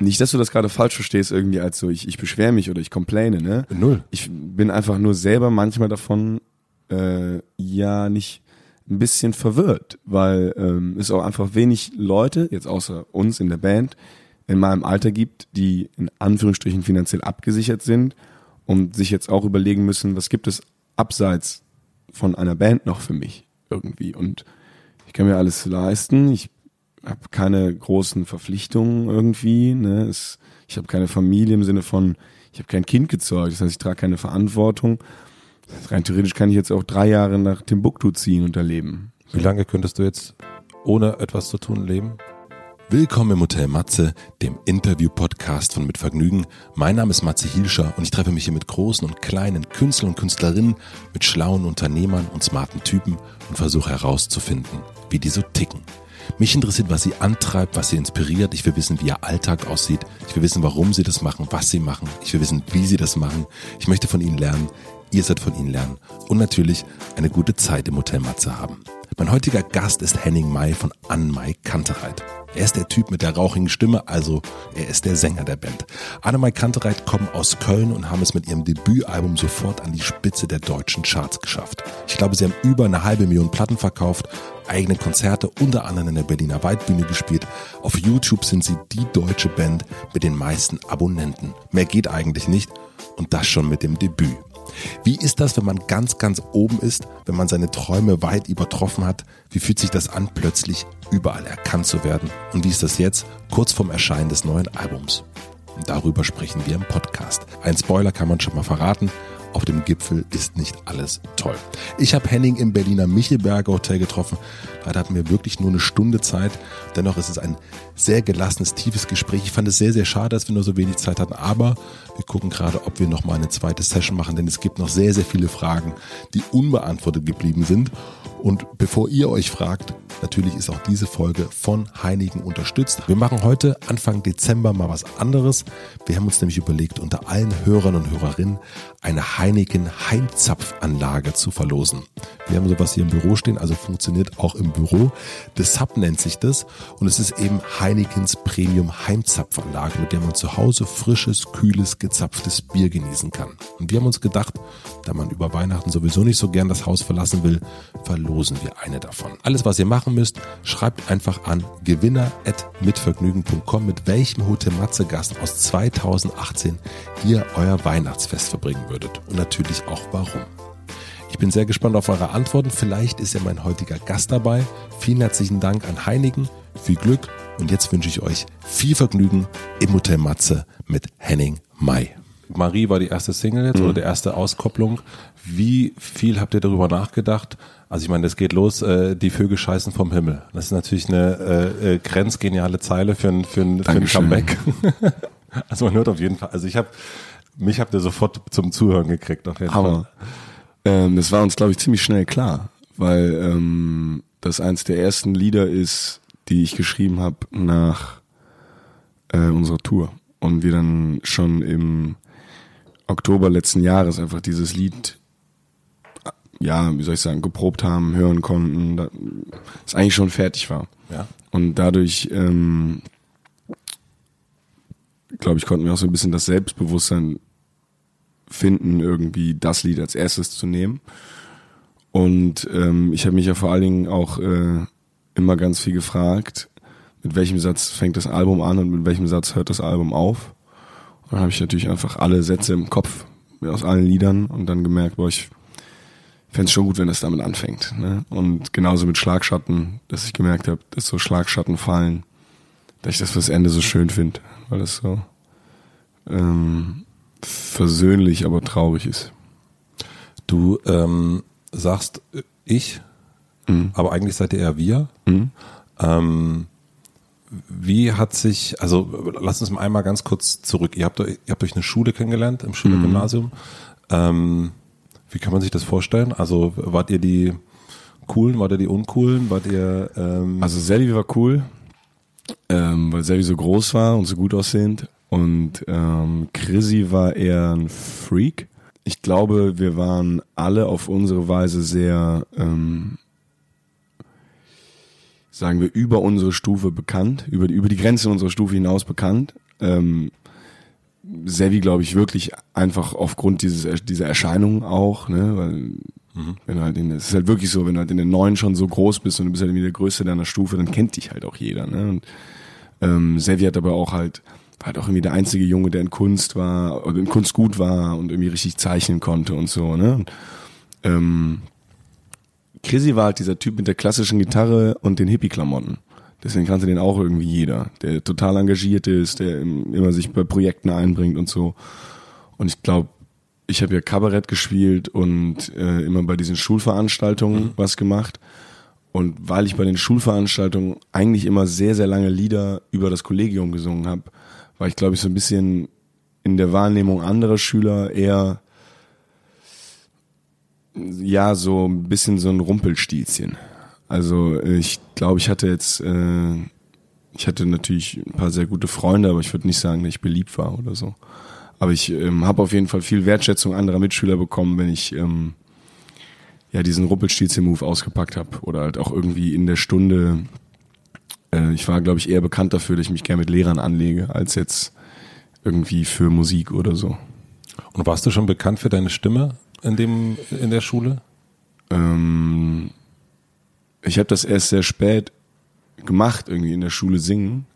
Nicht, dass du das gerade falsch verstehst, irgendwie als so, ich, ich beschwere mich oder ich complaine, ne? Null. Ich bin einfach nur selber manchmal davon, äh, ja, nicht ein bisschen verwirrt, weil ähm, es auch einfach wenig Leute, jetzt außer uns in der Band, in meinem Alter gibt, die in Anführungsstrichen finanziell abgesichert sind und sich jetzt auch überlegen müssen, was gibt es abseits von einer Band noch für mich irgendwie. Und ich kann mir alles leisten. Ich habe keine großen Verpflichtungen irgendwie. Ne? Es, ich habe keine Familie im Sinne von, ich habe kein Kind gezeugt. Das heißt, ich trage keine Verantwortung. Rein theoretisch kann ich jetzt auch drei Jahre nach Timbuktu ziehen und da leben. Wie lange könntest du jetzt ohne etwas zu tun leben? Willkommen im Hotel Matze, dem Interview-Podcast von Mit Vergnügen. Mein Name ist Matze Hilscher und ich treffe mich hier mit großen und kleinen Künstlern und Künstlerinnen, mit schlauen Unternehmern und smarten Typen und versuche herauszufinden, wie die so ticken. Mich interessiert, was sie antreibt, was sie inspiriert. Ich will wissen, wie ihr Alltag aussieht. Ich will wissen, warum sie das machen, was sie machen. Ich will wissen, wie sie das machen. Ich möchte von ihnen lernen. Ihr sollt von ihnen lernen. Und natürlich eine gute Zeit im Hotel Matze haben. Mein heutiger Gast ist Henning May von Anmai Kantereit. Er ist der Typ mit der rauchigen Stimme, also er ist der Sänger der Band. Annemai Kantereit kommen aus Köln und haben es mit ihrem Debütalbum sofort an die Spitze der deutschen Charts geschafft. Ich glaube, sie haben über eine halbe Million Platten verkauft, eigene Konzerte unter anderem in der Berliner Waldbühne gespielt. Auf YouTube sind sie die deutsche Band mit den meisten Abonnenten. Mehr geht eigentlich nicht und das schon mit dem Debüt. Wie ist das, wenn man ganz, ganz oben ist, wenn man seine Träume weit übertroffen hat? Wie fühlt sich das an, plötzlich überall erkannt zu werden? Und wie ist das jetzt, kurz vorm Erscheinen des neuen Albums? Darüber sprechen wir im Podcast. Ein Spoiler kann man schon mal verraten auf dem Gipfel ist nicht alles toll. Ich habe Henning im Berliner Michelberger Hotel getroffen. Leider hatten wir wirklich nur eine Stunde Zeit. Dennoch ist es ein sehr gelassenes, tiefes Gespräch. Ich fand es sehr, sehr schade, dass wir nur so wenig Zeit hatten. Aber wir gucken gerade, ob wir noch mal eine zweite Session machen, denn es gibt noch sehr, sehr viele Fragen, die unbeantwortet geblieben sind. Und bevor ihr euch fragt, natürlich ist auch diese Folge von Heinigen unterstützt. Wir machen heute Anfang Dezember mal was anderes. Wir haben uns nämlich überlegt, unter allen Hörern und Hörerinnen eine Heineken Heimzapfanlage zu verlosen. Wir haben sowas hier im Büro stehen, also funktioniert auch im Büro. Das Sub nennt sich das und es ist eben Heinekens Premium Heimzapfanlage, mit der man zu Hause frisches, kühles, gezapftes Bier genießen kann. Und wir haben uns gedacht, da man über Weihnachten sowieso nicht so gern das Haus verlassen will, wir eine davon. Alles, was ihr machen müsst, schreibt einfach an gewinner.mitvergnügen.com, mit welchem Hotel Matze Gast aus 2018 ihr euer Weihnachtsfest verbringen würdet. Und natürlich auch warum. Ich bin sehr gespannt auf eure Antworten. Vielleicht ist ja mein heutiger Gast dabei. Vielen herzlichen Dank an Heinigen. Viel Glück. Und jetzt wünsche ich euch viel Vergnügen im Hotel Matze mit Henning May. Marie war die erste Single jetzt mhm. oder die erste Auskopplung. Wie viel habt ihr darüber nachgedacht? Also ich meine, das geht los, äh, die Vögel scheißen vom Himmel. Das ist natürlich eine äh, äh, grenzgeniale Zeile für ein, für ein, für ein Comeback. also man hört auf jeden Fall. Also ich habe mich habt ihr sofort zum Zuhören gekriegt. Auf jeden Hammer. Fall. Ähm, das war uns, glaube ich, ziemlich schnell klar, weil ähm, das eins der ersten Lieder ist, die ich geschrieben habe nach äh, unserer Tour. Und wir dann schon im Oktober letzten Jahres einfach dieses Lied, ja, wie soll ich sagen, geprobt haben, hören konnten, da, es eigentlich schon fertig war. Ja. Und dadurch, ähm, glaube ich, konnten wir auch so ein bisschen das Selbstbewusstsein finden, irgendwie das Lied als erstes zu nehmen. Und ähm, ich habe mich ja vor allen Dingen auch äh, immer ganz viel gefragt, mit welchem Satz fängt das Album an und mit welchem Satz hört das Album auf. Dann habe ich natürlich einfach alle Sätze im Kopf aus allen Liedern und dann gemerkt, boah, ich fände es schon gut, wenn das damit anfängt. Ne? Und genauso mit Schlagschatten, dass ich gemerkt habe, dass so Schlagschatten fallen, dass ich das fürs Ende so schön finde, weil das so ähm, versöhnlich, aber traurig ist. Du ähm, sagst äh, ich, mhm. aber eigentlich seid ihr eher wir. Mhm. Ähm, wie hat sich, also lass uns mal einmal ganz kurz zurück. Ihr habt, ihr habt euch eine Schule kennengelernt im Schülergymnasium. Mhm. Ähm, wie kann man sich das vorstellen? Also wart ihr die coolen, wart ihr die uncoolen, wart ihr? Ähm also Selvi war cool, ähm, weil Selvi so groß war und so gut aussehend. Und ähm, Chrissy war eher ein Freak. Ich glaube, wir waren alle auf unsere Weise sehr, ähm, sagen wir, über unsere Stufe bekannt, über die, über die Grenze unserer Stufe hinaus bekannt. Ähm, Sevi, glaube ich, wirklich einfach aufgrund dieses, dieser Erscheinung auch, ne, weil mhm. wenn du halt in, es ist halt wirklich so, wenn du halt in den Neuen schon so groß bist und du bist halt irgendwie der Größte deiner Stufe, dann kennt dich halt auch jeder, ne, und ähm, Sevi hat aber auch halt, war halt auch irgendwie der einzige Junge, der in Kunst war, oder in Kunst gut war und irgendwie richtig zeichnen konnte und so, ne, und, ähm, Chrissy war halt dieser Typ mit der klassischen Gitarre und den Hippie-Klamotten. Deswegen kannte den auch irgendwie jeder, der total engagiert ist, der immer sich bei Projekten einbringt und so. Und ich glaube, ich habe ja Kabarett gespielt und äh, immer bei diesen Schulveranstaltungen mhm. was gemacht. Und weil ich bei den Schulveranstaltungen eigentlich immer sehr, sehr lange Lieder über das Kollegium gesungen habe, war ich, glaube ich, so ein bisschen in der Wahrnehmung anderer Schüler eher ja so ein bisschen so ein Rumpelstilzchen. Also ich glaube, ich hatte jetzt, äh, ich hatte natürlich ein paar sehr gute Freunde, aber ich würde nicht sagen, dass ich beliebt war oder so. Aber ich ähm, habe auf jeden Fall viel Wertschätzung anderer Mitschüler bekommen, wenn ich ähm, ja diesen Rumpelstilzchen-Move ausgepackt habe oder halt auch irgendwie in der Stunde. Äh, ich war, glaube ich, eher bekannt dafür, dass ich mich gerne mit Lehrern anlege, als jetzt irgendwie für Musik oder so. Und warst du schon bekannt für deine Stimme in dem in der Schule? Ähm, ich habe das erst sehr spät gemacht, irgendwie in der Schule singen.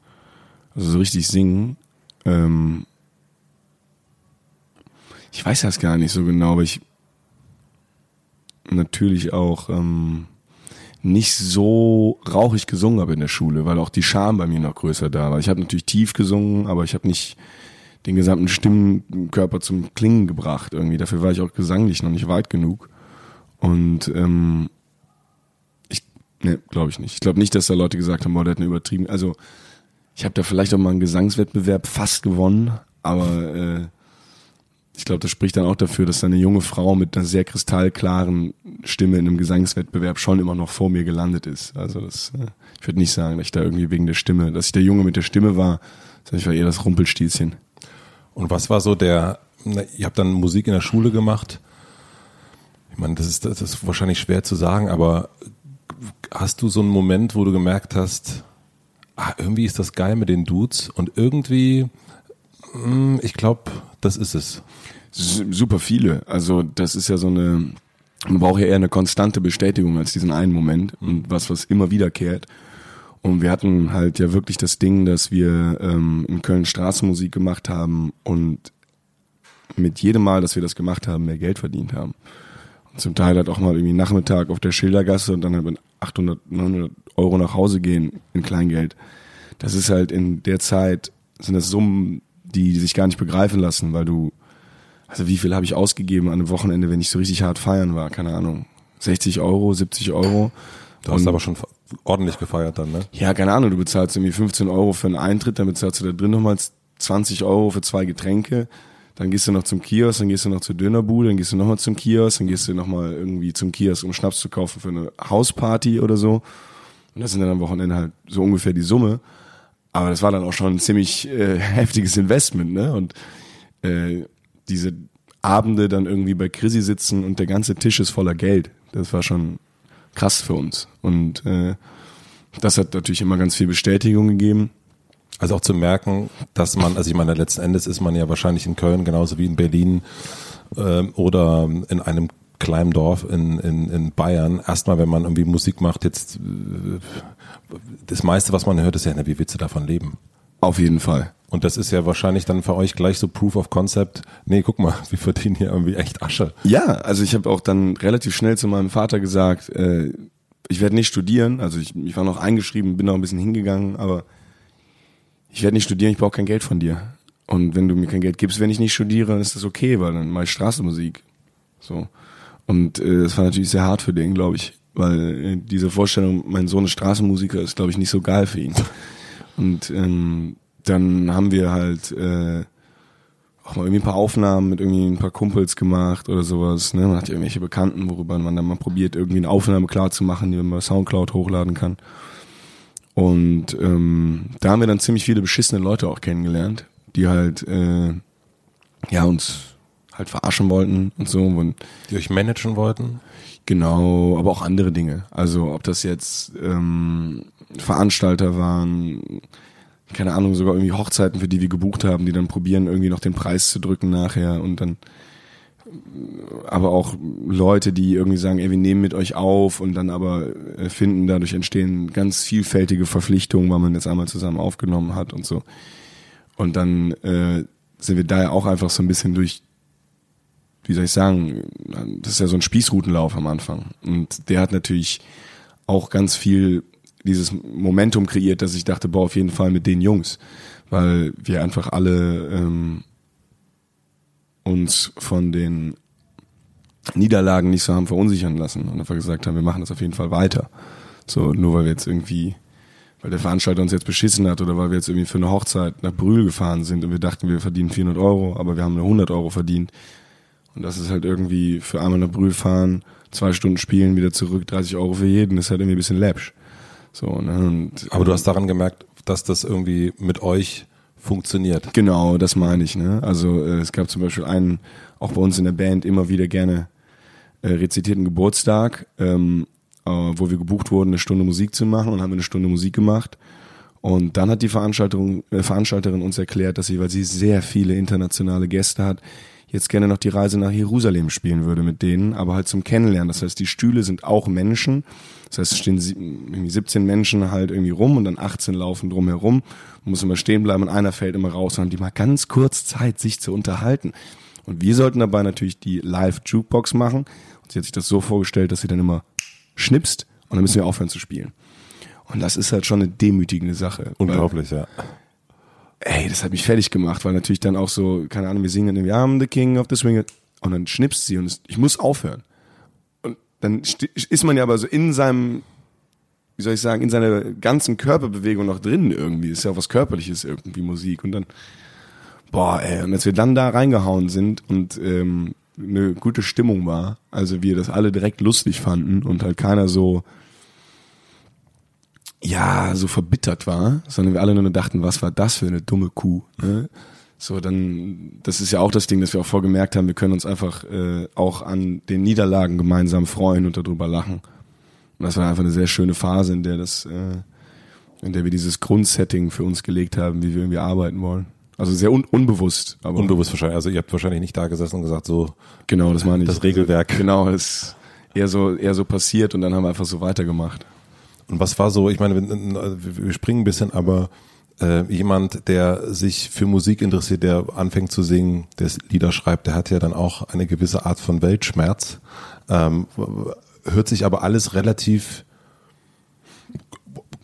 Also so richtig singen. Ähm, ich weiß das gar nicht so genau, aber ich natürlich auch ähm, nicht so rauchig gesungen habe in der Schule, weil auch die Scham bei mir noch größer da war. Ich habe natürlich tief gesungen, aber ich habe nicht den gesamten Stimmenkörper zum Klingen gebracht irgendwie. Dafür war ich auch gesanglich noch nicht weit genug. Und ähm, Nee, glaube ich nicht. Ich glaube nicht, dass da Leute gesagt haben, boah, der hat eine übertrieben. Also ich habe da vielleicht auch mal einen Gesangswettbewerb fast gewonnen, aber äh, ich glaube, das spricht dann auch dafür, dass da eine junge Frau mit einer sehr kristallklaren Stimme in einem Gesangswettbewerb schon immer noch vor mir gelandet ist. Also das, äh, ich würde nicht sagen, dass ich da irgendwie wegen der Stimme, dass ich der Junge mit der Stimme war, sondern ich war eher das Rumpelstilzchen. Und was war so der, na, ihr habt dann Musik in der Schule gemacht. Ich meine, das ist, das ist wahrscheinlich schwer zu sagen, aber hast du so einen Moment, wo du gemerkt hast, ah, irgendwie ist das geil mit den Dudes und irgendwie, mh, hm, ich glaube, das ist es. Super viele. Also das ist ja so eine, man braucht ja eher eine konstante Bestätigung als diesen einen Moment und was, was immer wiederkehrt. Und wir hatten halt ja wirklich das Ding, dass wir ähm, in Köln Straßenmusik gemacht haben und mit jedem Mal, dass wir das gemacht haben, mehr Geld verdient haben. Und zum Teil halt auch mal irgendwie Nachmittag auf der Schildergasse und dann halt mit 800, 900 Euro nach Hause gehen in Kleingeld. Das ist halt in der Zeit, sind das Summen, die, sich gar nicht begreifen lassen, weil du, also wie viel habe ich ausgegeben an einem Wochenende, wenn ich so richtig hart feiern war, keine Ahnung, 60 Euro, 70 Euro. Du hast aber schon ordentlich gefeiert dann, ne? Ja, keine Ahnung, du bezahlst irgendwie 15 Euro für einen Eintritt, dann bezahlst du da drin nochmal 20 Euro für zwei Getränke, dann gehst du noch zum Kiosk, dann gehst du noch zur Dönerbude, dann gehst du nochmal zum Kiosk, dann gehst du nochmal irgendwie zum Kiosk, um Schnaps zu kaufen für eine Hausparty oder so. Und das sind dann am Wochenende halt so ungefähr die Summe. Aber das war dann auch schon ein ziemlich äh, heftiges Investment, ne? Und äh, diese Abende dann irgendwie bei Chrissy sitzen und der ganze Tisch ist voller Geld. Das war schon krass für uns. Und äh, das hat natürlich immer ganz viel Bestätigung gegeben. Also auch zu merken, dass man, also ich meine, letzten Endes ist man ja wahrscheinlich in Köln genauso wie in Berlin äh, oder in einem kleinen Dorf in, in, in Bayern. Erstmal, wenn man irgendwie Musik macht, jetzt äh, das meiste, was man hört, ist ja, na, wie willst du davon leben? Auf jeden Fall. Und das ist ja wahrscheinlich dann für euch gleich so Proof of Concept. Nee, guck mal, wir verdienen hier irgendwie echt Asche. Ja, also ich habe auch dann relativ schnell zu meinem Vater gesagt, äh, ich werde nicht studieren. Also ich, ich war noch eingeschrieben, bin noch ein bisschen hingegangen, aber ich werde nicht studieren, ich brauche kein Geld von dir. Und wenn du mir kein Geld gibst, wenn ich nicht studiere, dann ist das okay, weil dann ich Straßenmusik. So. Und äh, das war natürlich sehr hart für den, glaube ich, weil äh, diese Vorstellung, mein Sohn ist Straßenmusiker, ist, glaube ich, nicht so geil für ihn. Und ähm, dann haben wir halt äh, auch mal irgendwie ein paar Aufnahmen mit irgendwie ein paar Kumpels gemacht oder sowas. Ne? Man hat ja irgendwelche Bekannten, worüber man dann mal probiert, irgendwie eine Aufnahme klar zu machen, die man bei Soundcloud hochladen kann. Und ähm, da haben wir dann ziemlich viele beschissene Leute auch kennengelernt, die halt äh, ja uns halt verarschen wollten und so. Und die euch managen wollten? Genau, aber auch andere Dinge. Also ob das jetzt ähm, Veranstalter waren, keine Ahnung, sogar irgendwie Hochzeiten, für die wir gebucht haben, die dann probieren, irgendwie noch den Preis zu drücken nachher und dann aber auch Leute, die irgendwie sagen, ey, wir nehmen mit euch auf und dann aber äh, finden, dadurch entstehen ganz vielfältige Verpflichtungen, weil man jetzt einmal zusammen aufgenommen hat und so. Und dann äh, sind wir da ja auch einfach so ein bisschen durch, wie soll ich sagen, das ist ja so ein Spießrutenlauf am Anfang. Und der hat natürlich auch ganz viel dieses Momentum kreiert, dass ich dachte, boah, auf jeden Fall mit den Jungs. Weil wir einfach alle ähm, uns von den Niederlagen nicht so haben verunsichern lassen und einfach gesagt haben, wir machen das auf jeden Fall weiter. So, nur weil wir jetzt irgendwie, weil der Veranstalter uns jetzt beschissen hat oder weil wir jetzt irgendwie für eine Hochzeit nach Brühl gefahren sind und wir dachten, wir verdienen 400 Euro, aber wir haben nur 100 Euro verdient. Und das ist halt irgendwie für einmal nach Brühl fahren, zwei Stunden spielen, wieder zurück, 30 Euro für jeden, das ist halt irgendwie ein bisschen läppsch. So, ne? und, Aber du hast daran gemerkt, dass das irgendwie mit euch funktioniert. Genau, das meine ich. Ne? Also äh, es gab zum Beispiel einen, auch bei uns in der Band, immer wieder gerne äh, rezitierten Geburtstag, ähm, äh, wo wir gebucht wurden, eine Stunde Musik zu machen und haben eine Stunde Musik gemacht. Und dann hat die Veranstaltung, äh, Veranstalterin uns erklärt, dass sie, weil sie sehr viele internationale Gäste hat, jetzt gerne noch die Reise nach Jerusalem spielen würde mit denen, aber halt zum Kennenlernen. Das heißt, die Stühle sind auch Menschen. Das heißt, es stehen irgendwie 17 Menschen halt irgendwie rum und dann 18 laufen drum herum. Man muss immer stehen bleiben und einer fällt immer raus und die mal ganz kurz Zeit, sich zu unterhalten. Und wir sollten dabei natürlich die Live-Jukebox machen. Und sie hat sich das so vorgestellt, dass sie dann immer schnipst und dann müssen wir aufhören zu spielen. Und das ist halt schon eine demütigende Sache. Unglaublich, ja ey, das hat mich fertig gemacht, weil natürlich dann auch so, keine Ahnung, wir singen dann, I'm the king of the swing und dann schnipst sie und ich muss aufhören. Und dann ist man ja aber so in seinem, wie soll ich sagen, in seiner ganzen Körperbewegung noch drin irgendwie. Ist ja auch was Körperliches irgendwie Musik und dann, boah, ey, und als wir dann da reingehauen sind und ähm, eine gute Stimmung war, also wir das alle direkt lustig fanden und halt keiner so, ja, so verbittert war, sondern wir alle nur dachten, was war das für eine dumme Kuh. Ne? So, dann, das ist ja auch das Ding, dass wir auch vorgemerkt haben, wir können uns einfach äh, auch an den Niederlagen gemeinsam freuen und darüber lachen. Und das war einfach eine sehr schöne Phase, in der das, äh, in der wir dieses Grundsetting für uns gelegt haben, wie wir irgendwie arbeiten wollen. Also sehr un unbewusst. Aber unbewusst wahrscheinlich. Also ihr habt wahrscheinlich nicht da gesessen und gesagt, so. Genau, das meine ich. Das Regelwerk. Genau, das ist eher so, eher so passiert und dann haben wir einfach so weitergemacht. Und was war so, ich meine, wir springen ein bisschen, aber äh, jemand, der sich für Musik interessiert, der anfängt zu singen, der Lieder schreibt, der hat ja dann auch eine gewisse Art von Weltschmerz. Ähm, hört sich aber alles relativ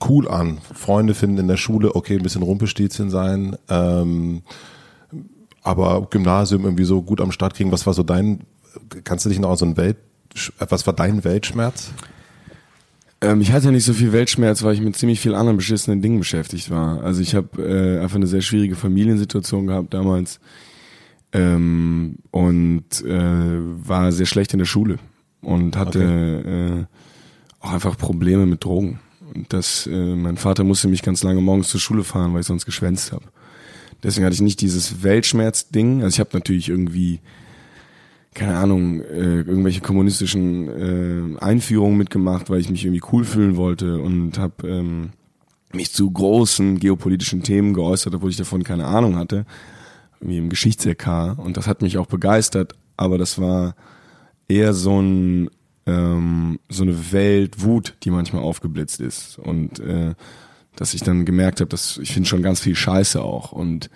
cool an. Freunde finden in der Schule, okay, ein bisschen Rumpelstilzchen sein, ähm, aber Gymnasium irgendwie so gut am Start kriegen. Was war so dein, kannst du dich noch an so ein Welt, was war dein Weltschmerz? Ähm, ich hatte nicht so viel Weltschmerz, weil ich mit ziemlich vielen anderen beschissenen Dingen beschäftigt war. Also ich habe äh, einfach eine sehr schwierige Familiensituation gehabt damals ähm, und äh, war sehr schlecht in der Schule und hatte okay. äh, auch einfach Probleme mit Drogen. Und das, äh, mein Vater musste mich ganz lange morgens zur Schule fahren, weil ich sonst geschwänzt habe. Deswegen hatte ich nicht dieses Weltschmerz-Ding. Also ich habe natürlich irgendwie keine Ahnung, äh, irgendwelche kommunistischen äh, Einführungen mitgemacht, weil ich mich irgendwie cool fühlen wollte und habe ähm, mich zu großen geopolitischen Themen geäußert, obwohl ich davon keine Ahnung hatte, wie im Geschichts-LK. Und das hat mich auch begeistert, aber das war eher so ein ähm, so eine Weltwut, die manchmal aufgeblitzt ist und äh, dass ich dann gemerkt habe, dass ich finde schon ganz viel Scheiße auch und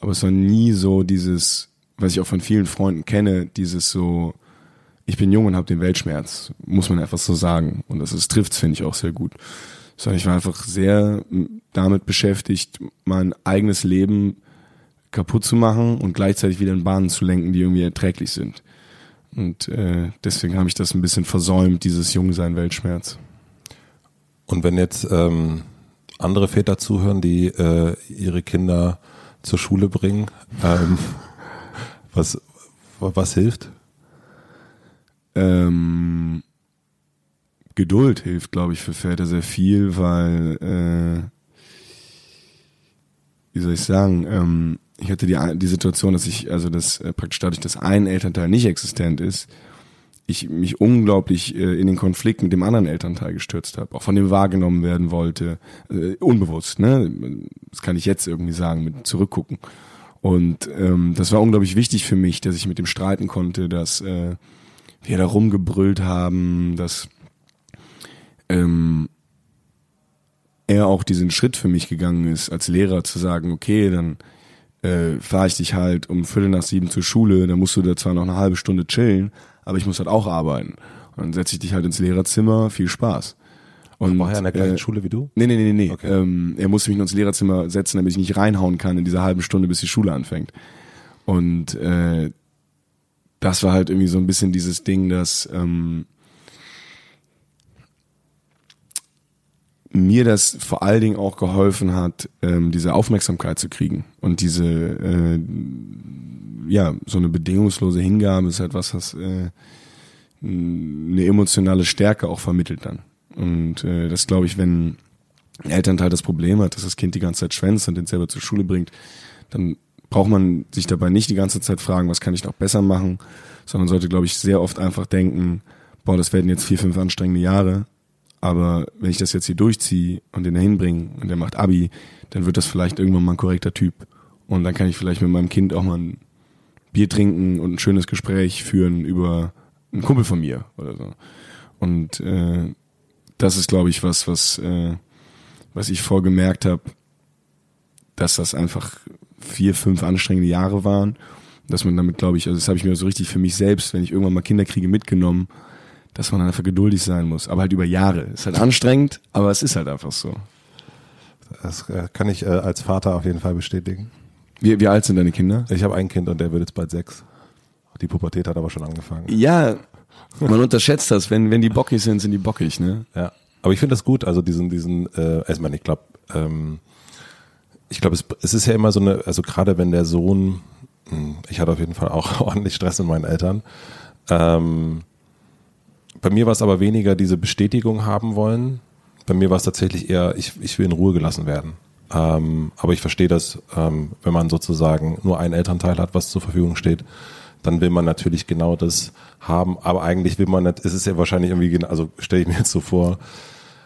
aber es war nie so dieses was ich auch von vielen Freunden kenne, dieses so, ich bin jung und habe den Weltschmerz, muss man einfach so sagen. Und das ist, trifft's, finde ich auch sehr gut. Sondern ich war einfach sehr damit beschäftigt, mein eigenes Leben kaputt zu machen und gleichzeitig wieder in Bahnen zu lenken, die irgendwie erträglich sind. Und äh, deswegen habe ich das ein bisschen versäumt, dieses Jungsein Weltschmerz. Und wenn jetzt ähm, andere Väter zuhören, die äh, ihre Kinder zur Schule bringen, ähm, was, was hilft? Ähm, Geduld hilft, glaube ich, für Väter sehr viel, weil, äh, wie soll ich sagen, ähm, ich hatte die, die Situation, dass ich, also das äh, praktisch dadurch, dass ein Elternteil nicht existent ist, ich mich unglaublich äh, in den Konflikt mit dem anderen Elternteil gestürzt habe, auch von dem wahrgenommen werden wollte, äh, unbewusst, ne? Das kann ich jetzt irgendwie sagen, mit zurückgucken. Und ähm, das war unglaublich wichtig für mich, dass ich mit dem streiten konnte, dass äh, wir da rumgebrüllt haben, dass ähm, er auch diesen Schritt für mich gegangen ist, als Lehrer zu sagen, okay, dann äh, fahre ich dich halt um Viertel nach sieben zur Schule, dann musst du da zwar noch eine halbe Stunde chillen, aber ich muss halt auch arbeiten. Und dann setze ich dich halt ins Lehrerzimmer, viel Spaß. Und war er in der gleichen äh, Schule wie du? Nee, nee, nee, nee. Okay. Ähm, er musste mich nur ins Lehrerzimmer setzen, damit ich nicht reinhauen kann in dieser halben Stunde, bis die Schule anfängt. Und äh, das war halt irgendwie so ein bisschen dieses Ding, dass ähm, mir das vor allen Dingen auch geholfen hat, ähm, diese Aufmerksamkeit zu kriegen und diese äh, ja so eine bedingungslose Hingabe ist halt was, was äh, eine emotionale Stärke auch vermittelt dann. Und äh, das glaube ich, wenn ein Elternteil das Problem hat, dass das Kind die ganze Zeit schwänzt und den selber zur Schule bringt, dann braucht man sich dabei nicht die ganze Zeit fragen, was kann ich noch besser machen, sondern sollte, glaube ich, sehr oft einfach denken, boah, das werden jetzt vier, fünf anstrengende Jahre, aber wenn ich das jetzt hier durchziehe und den da hinbringe und der macht Abi, dann wird das vielleicht irgendwann mal ein korrekter Typ. Und dann kann ich vielleicht mit meinem Kind auch mal ein Bier trinken und ein schönes Gespräch führen über einen Kumpel von mir oder so. Und äh, das ist, glaube ich, was, was, äh, was ich vorgemerkt habe, dass das einfach vier, fünf anstrengende Jahre waren. Dass man damit, glaube ich, also das habe ich mir so richtig für mich selbst, wenn ich irgendwann mal Kinder kriege, mitgenommen, dass man einfach geduldig sein muss. Aber halt über Jahre. Ist halt anstrengend, aber es ist halt einfach so. Das äh, kann ich äh, als Vater auf jeden Fall bestätigen. Wie, wie alt sind deine Kinder? Ich habe ein Kind und der wird jetzt bald sechs. Die Pubertät hat aber schon angefangen. Ja, man unterschätzt das. Wenn, wenn die bockig sind, sind die bockig, ne? Ja. Aber ich finde das gut, also diesen, diesen, äh, also ich meine, ich glaube, ähm, ich glaube, es, es ist ja immer so eine, also gerade wenn der Sohn, hm, ich hatte auf jeden Fall auch ordentlich Stress mit meinen Eltern, ähm, bei mir war es aber weniger diese Bestätigung haben wollen. Bei mir war es tatsächlich eher, ich, ich will in Ruhe gelassen werden. Ähm, aber ich verstehe das, ähm, wenn man sozusagen nur ein Elternteil hat, was zur Verfügung steht, dann will man natürlich genau das haben. Aber eigentlich will man nicht, es ist ja wahrscheinlich irgendwie, also stelle ich mir jetzt so vor,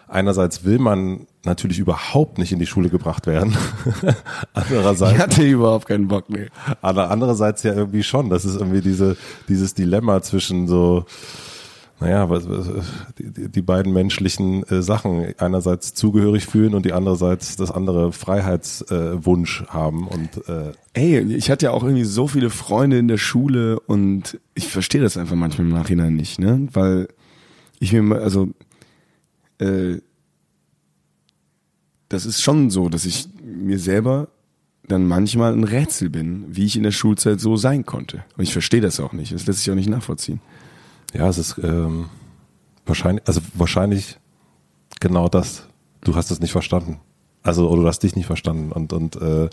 einerseits will man natürlich überhaupt nicht in die Schule gebracht werden. Andererseits. Ich hatte überhaupt keinen Bock, nee. Aber andererseits ja irgendwie schon. Das ist irgendwie diese, dieses Dilemma zwischen so, naja, die, die beiden menschlichen äh, Sachen einerseits zugehörig fühlen und die andererseits das andere Freiheitswunsch äh, haben und äh, Ey, ich hatte ja auch irgendwie so viele Freunde in der Schule und ich verstehe das einfach manchmal im Nachhinein nicht, ne? Weil ich mir also äh, das ist schon so, dass ich mir selber dann manchmal ein Rätsel bin, wie ich in der Schulzeit so sein konnte. Und ich verstehe das auch nicht. Das lässt sich auch nicht nachvollziehen. Ja, es ist ähm, wahrscheinlich, also wahrscheinlich genau das. Du hast es nicht verstanden. Also, oder du hast dich nicht verstanden. Und, und äh,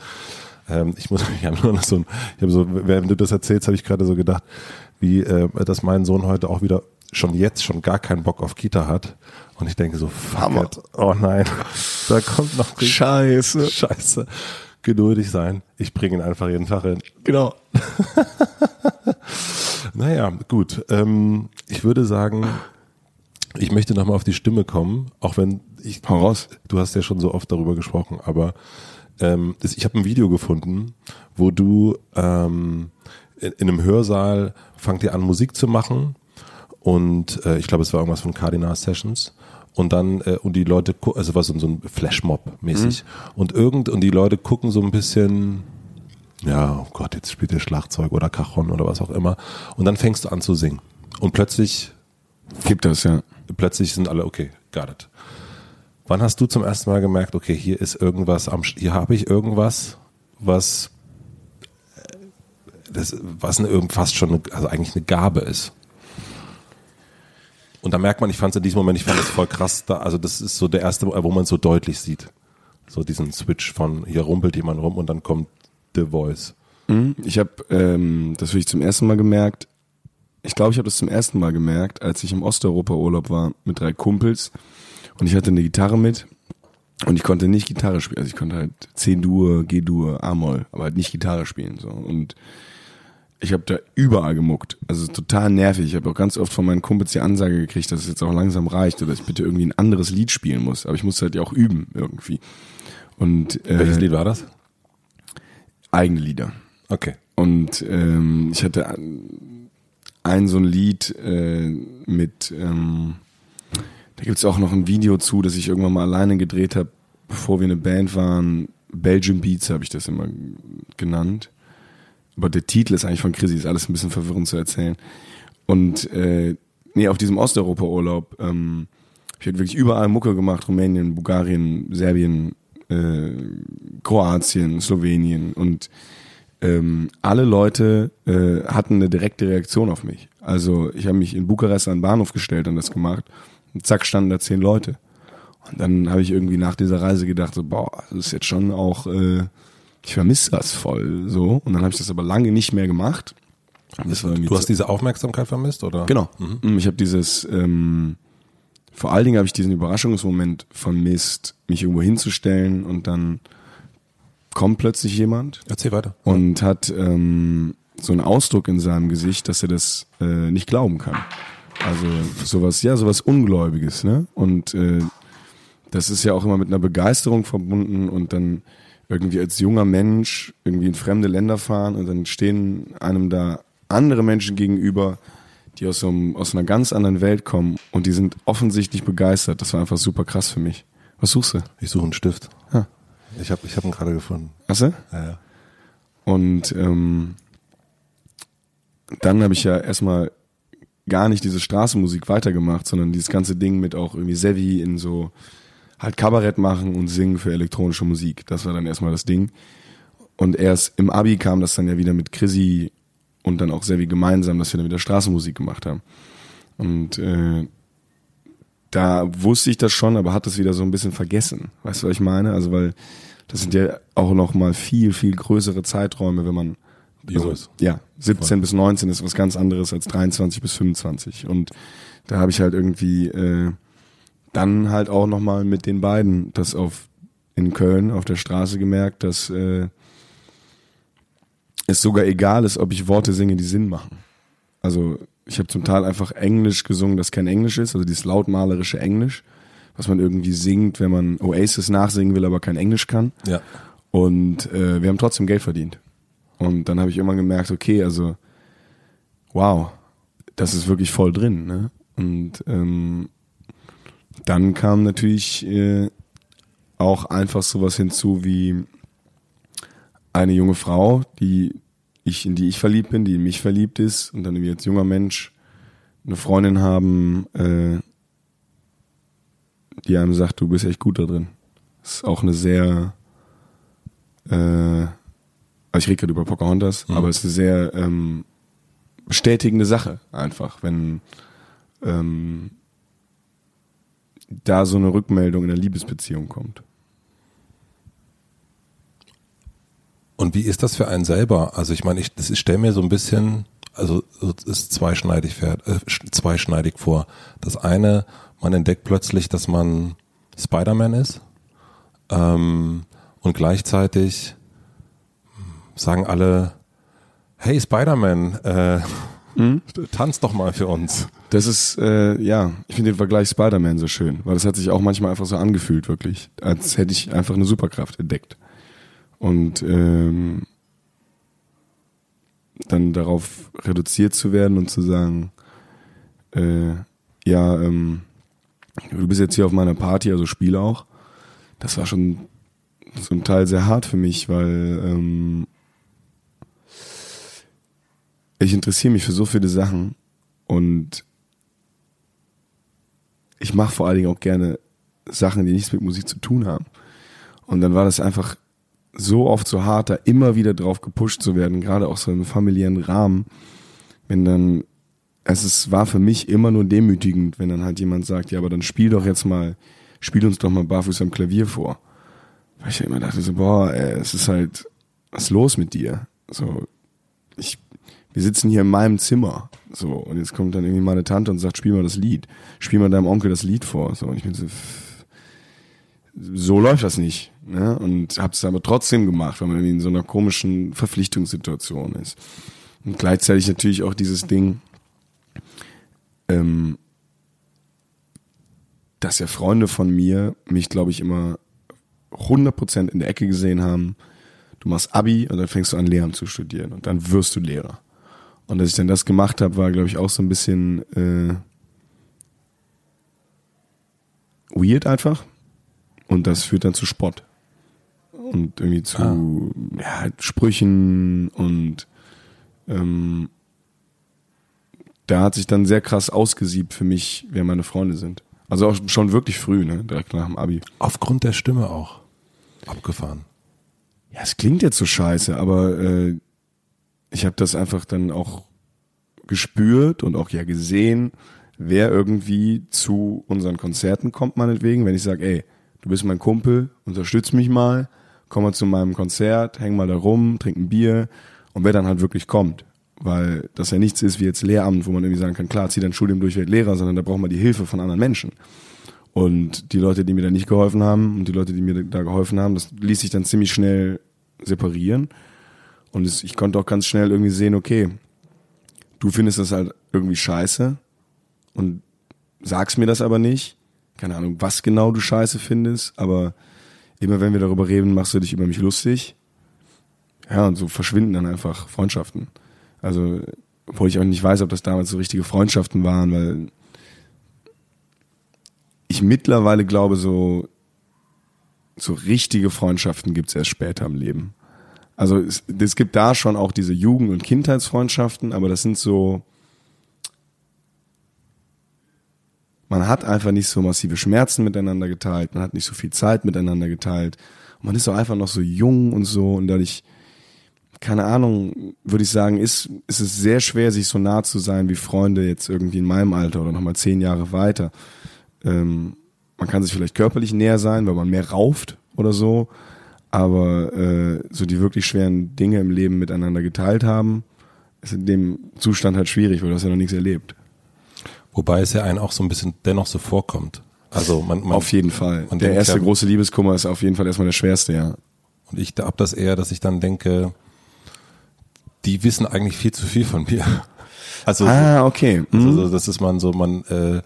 ähm, ich muss, ich habe nur noch so ein, ich habe so, während du das erzählst, habe ich gerade so gedacht, wie, äh, dass mein Sohn heute auch wieder schon jetzt schon gar keinen Bock auf Kita hat. Und ich denke so, fuck it. Oh nein, da kommt noch Scheiße. Scheiße. Geduldig sein. Ich bringe ihn einfach jeden Tag hin. Genau. Naja, gut. Ähm, ich würde sagen, ich möchte nochmal auf die Stimme kommen, auch wenn ich. Hau raus. Du hast ja schon so oft darüber gesprochen, aber ähm, ich habe ein Video gefunden, wo du ähm, in, in einem Hörsaal fangt ihr an, Musik zu machen. Und äh, ich glaube, es war irgendwas von Cardinal Sessions und dann äh, und die Leute also war so, so ein Flashmob mäßig mhm. und irgend und die Leute gucken so ein bisschen ja, oh Gott, jetzt spielt der Schlagzeug oder Cajon oder was auch immer. Und dann fängst du an zu singen. Und plötzlich gibt das, ja. Plötzlich sind alle, okay, got it. Wann hast du zum ersten Mal gemerkt, okay, hier ist irgendwas am, hier habe ich irgendwas, was, äh, das, was eine, fast schon, eine, also eigentlich eine Gabe ist? Und da merkt man, ich fand es in diesem Moment, ich fand es voll krass, da, also das ist so der erste, wo man es so deutlich sieht. So diesen Switch von hier rumpelt jemand rum und dann kommt The Voice. Mhm. Ich habe, ähm, das habe ich zum ersten Mal gemerkt. Ich glaube, ich habe das zum ersten Mal gemerkt, als ich im Osteuropa-Urlaub war mit drei Kumpels und ich hatte eine Gitarre mit und ich konnte nicht Gitarre spielen. Also ich konnte halt C-Dur, G-Dur, A-Moll, aber halt nicht Gitarre spielen. So. Und ich habe da überall gemuckt. Also total nervig. Ich habe auch ganz oft von meinen Kumpels die Ansage gekriegt, dass es jetzt auch langsam reicht oder dass ich bitte irgendwie ein anderes Lied spielen muss. Aber ich musste halt ja auch üben irgendwie. Und äh, Welches Lied war das? Eigene Lieder. Okay. Und ähm, ich hatte ein, ein so ein Lied äh, mit, ähm, da gibt's auch noch ein Video zu, das ich irgendwann mal alleine gedreht habe, bevor wir eine Band waren. Belgium Beats habe ich das immer genannt. Aber der Titel ist eigentlich von Chrissy, ist alles ein bisschen verwirrend zu erzählen. Und äh, nee, auf diesem Osteuropa-Urlaub ähm, ich halt wirklich überall Mucke gemacht, Rumänien, Bulgarien, Serbien, äh, Kroatien, Slowenien und ähm, alle Leute äh, hatten eine direkte Reaktion auf mich. Also ich habe mich in Bukarest an den Bahnhof gestellt und das gemacht. Und zack, standen da zehn Leute. Und dann habe ich irgendwie nach dieser Reise gedacht, so, boah, das ist jetzt schon auch, äh, ich vermisse das voll so. Und dann habe ich das aber lange nicht mehr gemacht. Du hast diese Aufmerksamkeit vermisst, oder? Genau. Ich habe dieses, ähm, vor allen Dingen habe ich diesen Überraschungsmoment vermisst, mich irgendwo hinzustellen und dann kommt plötzlich jemand Erzähl weiter. und hat ähm, so einen Ausdruck in seinem Gesicht, dass er das äh, nicht glauben kann. Also sowas, ja, sowas Ungläubiges, ne? Und äh, das ist ja auch immer mit einer Begeisterung verbunden und dann irgendwie als junger Mensch irgendwie in fremde Länder fahren und dann stehen einem da andere Menschen gegenüber, die aus so einem, aus einer ganz anderen Welt kommen und die sind offensichtlich begeistert. Das war einfach super krass für mich. Was suchst du? Ich suche einen Stift. Ah. Ich habe ich hab ihn gerade gefunden. Hast du? Ja, ja. Und ähm, dann habe ich ja erstmal gar nicht diese Straßenmusik weitergemacht, sondern dieses ganze Ding mit auch irgendwie Sevi in so halt Kabarett machen und singen für elektronische Musik. Das war dann erstmal das Ding. Und erst im Abi kam das dann ja wieder mit Chrissy und dann auch Sevi gemeinsam, dass wir dann wieder Straßenmusik gemacht haben. Und äh, da wusste ich das schon, aber hat das wieder so ein bisschen vergessen. Weißt du, was ich meine? Also weil das sind ja auch noch mal viel, viel größere Zeiträume, wenn man ist. ja, 17 bis 19 ist was ganz anderes als 23 bis 25. Und da habe ich halt irgendwie äh, dann halt auch noch mal mit den beiden das auf in Köln auf der Straße gemerkt, dass äh, es sogar egal ist, ob ich Worte singe, die Sinn machen. Also ich habe zum Teil einfach Englisch gesungen, das kein Englisch ist, also dieses lautmalerische Englisch, was man irgendwie singt, wenn man Oasis nachsingen will, aber kein Englisch kann. Ja. Und äh, wir haben trotzdem Geld verdient. Und dann habe ich irgendwann gemerkt, okay, also wow, das ist wirklich voll drin. Ne? Und ähm, dann kam natürlich äh, auch einfach sowas hinzu wie eine junge Frau, die ich, in die ich verliebt bin, die in mich verliebt ist und dann irgendwie als junger Mensch eine Freundin haben, äh, die einem sagt, du bist echt gut da drin. Das ist auch eine sehr, äh, also ich rede gerade über Pocahontas, aber es ist eine sehr ähm, bestätigende Sache einfach, wenn ähm, da so eine Rückmeldung in einer Liebesbeziehung kommt. Und wie ist das für einen selber? Also ich meine, ich, das ist, stell mir so ein bisschen, also es ist zweischneidig, äh, sch- zweischneidig vor. Das eine, man entdeckt plötzlich, dass man Spider-Man ist ähm, und gleichzeitig sagen alle, hey Spider-Man, äh, tanz doch mal für uns. Das ist, äh, ja, ich finde den Vergleich Spider-Man so schön, weil das hat sich auch manchmal einfach so angefühlt, wirklich, als hätte ich einfach eine Superkraft entdeckt. Und ähm, dann darauf reduziert zu werden und zu sagen, äh, ja, ähm, du bist jetzt hier auf meiner Party, also spiel auch. Das war schon zum Teil sehr hart für mich, weil ähm, ich interessiere mich für so viele Sachen und ich mache vor allen Dingen auch gerne Sachen, die nichts mit Musik zu tun haben. Und dann war das einfach so oft so hart, da immer wieder drauf gepusht zu werden, gerade auch so im familiären Rahmen, wenn dann, es ist, war für mich immer nur demütigend, wenn dann halt jemand sagt, ja, aber dann spiel doch jetzt mal, spiel uns doch mal barfuß am Klavier vor. Weil ich immer dachte so, boah, ey, es ist halt, was ist los mit dir? So, ich, wir sitzen hier in meinem Zimmer, so, und jetzt kommt dann irgendwie meine Tante und sagt, spiel mal das Lied, spiel mal deinem Onkel das Lied vor, so, und ich bin so, so läuft das nicht, ne? Und hab's aber trotzdem gemacht, weil man in so einer komischen Verpflichtungssituation ist. Und gleichzeitig natürlich auch dieses Ding, ähm, dass ja Freunde von mir mich, glaube ich, immer 100% in der Ecke gesehen haben. Du machst Abi und dann fängst du an, Lehramt zu studieren und dann wirst du Lehrer. Und dass ich dann das gemacht habe, war, glaube ich, auch so ein bisschen äh, weird einfach. Und das führt dann zu Spott. Und irgendwie zu Ah. ja, halt Sprüchen und ähm, da hat sich dann sehr krass ausgesiebt für mich, wer meine Freunde sind. Also auch schon wirklich früh, ne? Direkt nach dem Abi. Aufgrund der Stimme auch. Abgefahren. Ja, es klingt jetzt so scheiße, aber äh, ich habe das einfach dann auch gespürt und auch ja gesehen, wer irgendwie zu unseren Konzerten kommt, meinetwegen, wenn ich sage, ey, du bist mein Kumpel, unterstütz mich mal, komm mal zu meinem Konzert, häng mal da rum, trink ein Bier und wer dann halt wirklich kommt. Weil das ja nichts ist wie jetzt Lehramt, wo man irgendwie sagen kann, klar, zieh dein Studium durch, werd Lehrer, sondern da braucht man die Hilfe von anderen Menschen. Und die Leute, die mir da nicht geholfen haben und die Leute, die mir da geholfen haben, das ließ sich dann ziemlich schnell separieren. Und es, ich konnte auch ganz schnell irgendwie sehen, okay, du findest das halt irgendwie scheiße und sagst mir das aber nicht. Keine Ahnung, was genau du scheiße findest, aber immer wenn wir darüber reden, machst du dich über mich lustig. Ja, und so verschwinden dann einfach Freundschaften. Also, obwohl ich auch nicht weiß, ob das damals so richtige Freundschaften waren, weil ich mittlerweile glaube, so, so richtige Freundschaften gibt's erst später im Leben. Also es, es gibt da schon auch diese Jugend- und Kindheitsfreundschaften, aber das sind so, man hat einfach nicht so massive Schmerzen miteinander geteilt, man hat nicht so viel Zeit miteinander geteilt. Man ist auch einfach noch so jung und so und dadurch, keine Ahnung, würde ich sagen, ist, ist es sehr schwer, sich so nah zu sein wie Freunde jetzt irgendwie in meinem Alter oder nochmal zehn Jahre weiter. Ähm, man kann sich vielleicht körperlich näher sein, weil man mehr rauft oder so, aber äh, so die wirklich schweren Dinge im Leben miteinander geteilt haben, ist in dem Zustand halt schwierig, weil du hast ja noch nichts erlebt. Wobei es ja einen auch so ein bisschen dennoch so vorkommt. Also man, man auf jeden Fall. Der erste ja- große Liebeskummer ist auf jeden Fall erstmal der schwerste, ja. Und ich hab das eher, dass ich dann denke, die wissen eigentlich viel zu viel von mir. Also, Ah, okay. also Mhm. so, das ist man so, man, äh,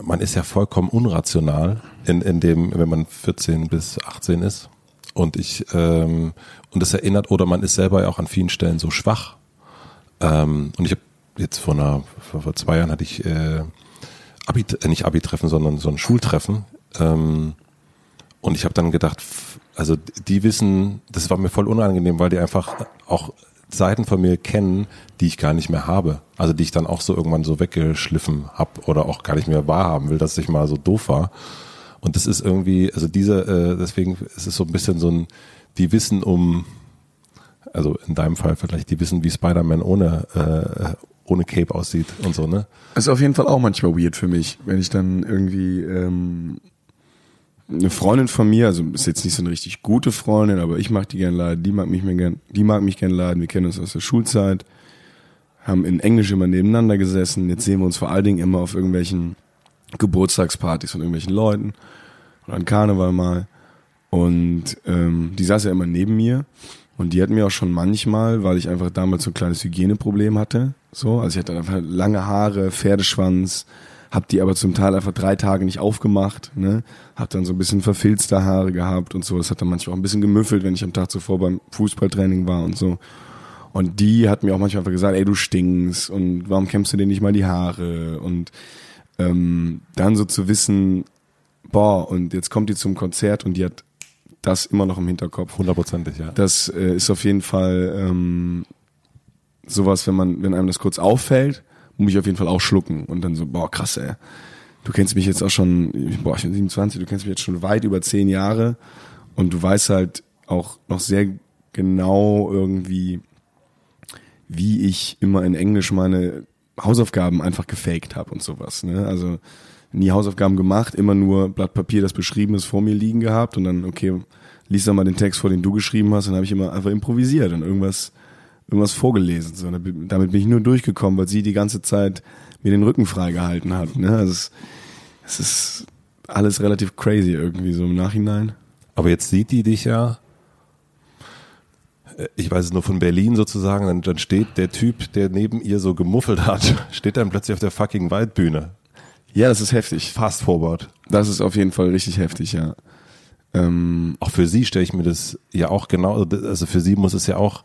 man ist ja vollkommen unrational in, in dem, wenn man 14 bis 18 ist. Und ich, ähm, und das erinnert, oder man ist selber ja auch an vielen Stellen so schwach. Ähm, und ich habe jetzt vor einer, vor, vor zwei Jahren hatte ich äh, Abi, äh, nicht Abi-Treffen, sondern so ein Schultreffen. Ähm, und ich habe dann gedacht, also die wissen, das war mir voll unangenehm, weil die einfach auch Seiten von mir kennen, die ich gar nicht mehr habe. Also die ich dann auch so irgendwann so weggeschliffen hab oder auch gar nicht mehr wahrhaben will, dass ich mal so doof war. Und das ist irgendwie, also diese, äh, deswegen ist es so ein bisschen so ein, die wissen um, also in deinem Fall vielleicht, die wissen, wie Spider-Man ohne, äh, ohne Cape aussieht und so, ne? Ist auf jeden Fall auch manchmal weird für mich, wenn ich dann irgendwie ähm, eine Freundin von mir, also ist jetzt nicht so eine richtig gute Freundin, aber ich mag die gern laden, die mag mich mir gern, die mag mich gern laden. Wir kennen uns aus der Schulzeit, haben in Englisch immer nebeneinander gesessen. Jetzt sehen wir uns vor allen Dingen immer auf irgendwelchen Geburtstagspartys von irgendwelchen Leuten oder an Karneval mal. Und ähm, die saß ja immer neben mir und die hat mir auch schon manchmal, weil ich einfach damals so ein kleines Hygieneproblem hatte, so, also ich hatte einfach lange Haare, Pferdeschwanz, hab die aber zum Teil einfach drei Tage nicht aufgemacht, ne, hab dann so ein bisschen verfilzte Haare gehabt und so, das hat dann manchmal auch ein bisschen gemüffelt, wenn ich am Tag zuvor beim Fußballtraining war und so. Und die hat mir auch manchmal einfach gesagt, ey, du stinkst und warum kämmst du dir nicht mal die Haare und ähm, dann so zu wissen, boah, und jetzt kommt die zum Konzert und die hat das immer noch im Hinterkopf. Hundertprozentig, ja. Das äh, ist auf jeden Fall ähm, sowas, wenn man, wenn einem das kurz auffällt, muss ich auf jeden Fall auch schlucken und dann so, boah, krass, ey. Du kennst mich jetzt auch schon, boah, ich bin 27, du kennst mich jetzt schon weit über zehn Jahre und du weißt halt auch noch sehr genau irgendwie, wie ich immer in Englisch meine Hausaufgaben einfach gefaked habe und sowas. Ne? Also nie Hausaufgaben gemacht, immer nur Blatt Papier, das beschrieben ist, vor mir liegen gehabt und dann, okay, lies dann mal den Text vor, den du geschrieben hast, und dann habe ich immer einfach improvisiert und irgendwas, irgendwas vorgelesen. So, damit bin ich nur durchgekommen, weil sie die ganze Zeit mir den Rücken freigehalten hat. Ne? Also es, es ist alles relativ crazy irgendwie so im Nachhinein. Aber jetzt sieht die dich ja äh, ich weiß es nur von Berlin sozusagen, dann, dann steht der Typ, der neben ihr so gemuffelt hat, steht dann plötzlich auf der fucking Waldbühne. Ja, das ist heftig. Fast forward. Das ist auf jeden Fall richtig heftig, ja. Ähm, Auch für sie stelle ich mir das ja auch genau, also für sie muss es ja auch,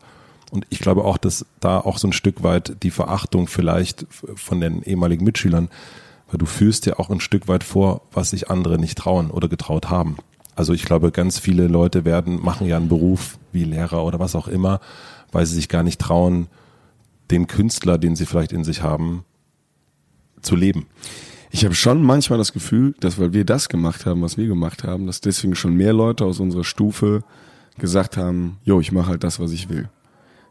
und ich glaube auch, dass da auch so ein Stück weit die Verachtung vielleicht von den ehemaligen Mitschülern, weil du fühlst ja auch ein Stück weit vor, was sich andere nicht trauen oder getraut haben. Also ich glaube, ganz viele Leute werden, machen ja einen Beruf wie Lehrer oder was auch immer, weil sie sich gar nicht trauen, den Künstler, den sie vielleicht in sich haben, zu leben. Ich habe schon manchmal das Gefühl, dass weil wir das gemacht haben, was wir gemacht haben, dass deswegen schon mehr Leute aus unserer Stufe gesagt haben, jo, ich mache halt das, was ich will.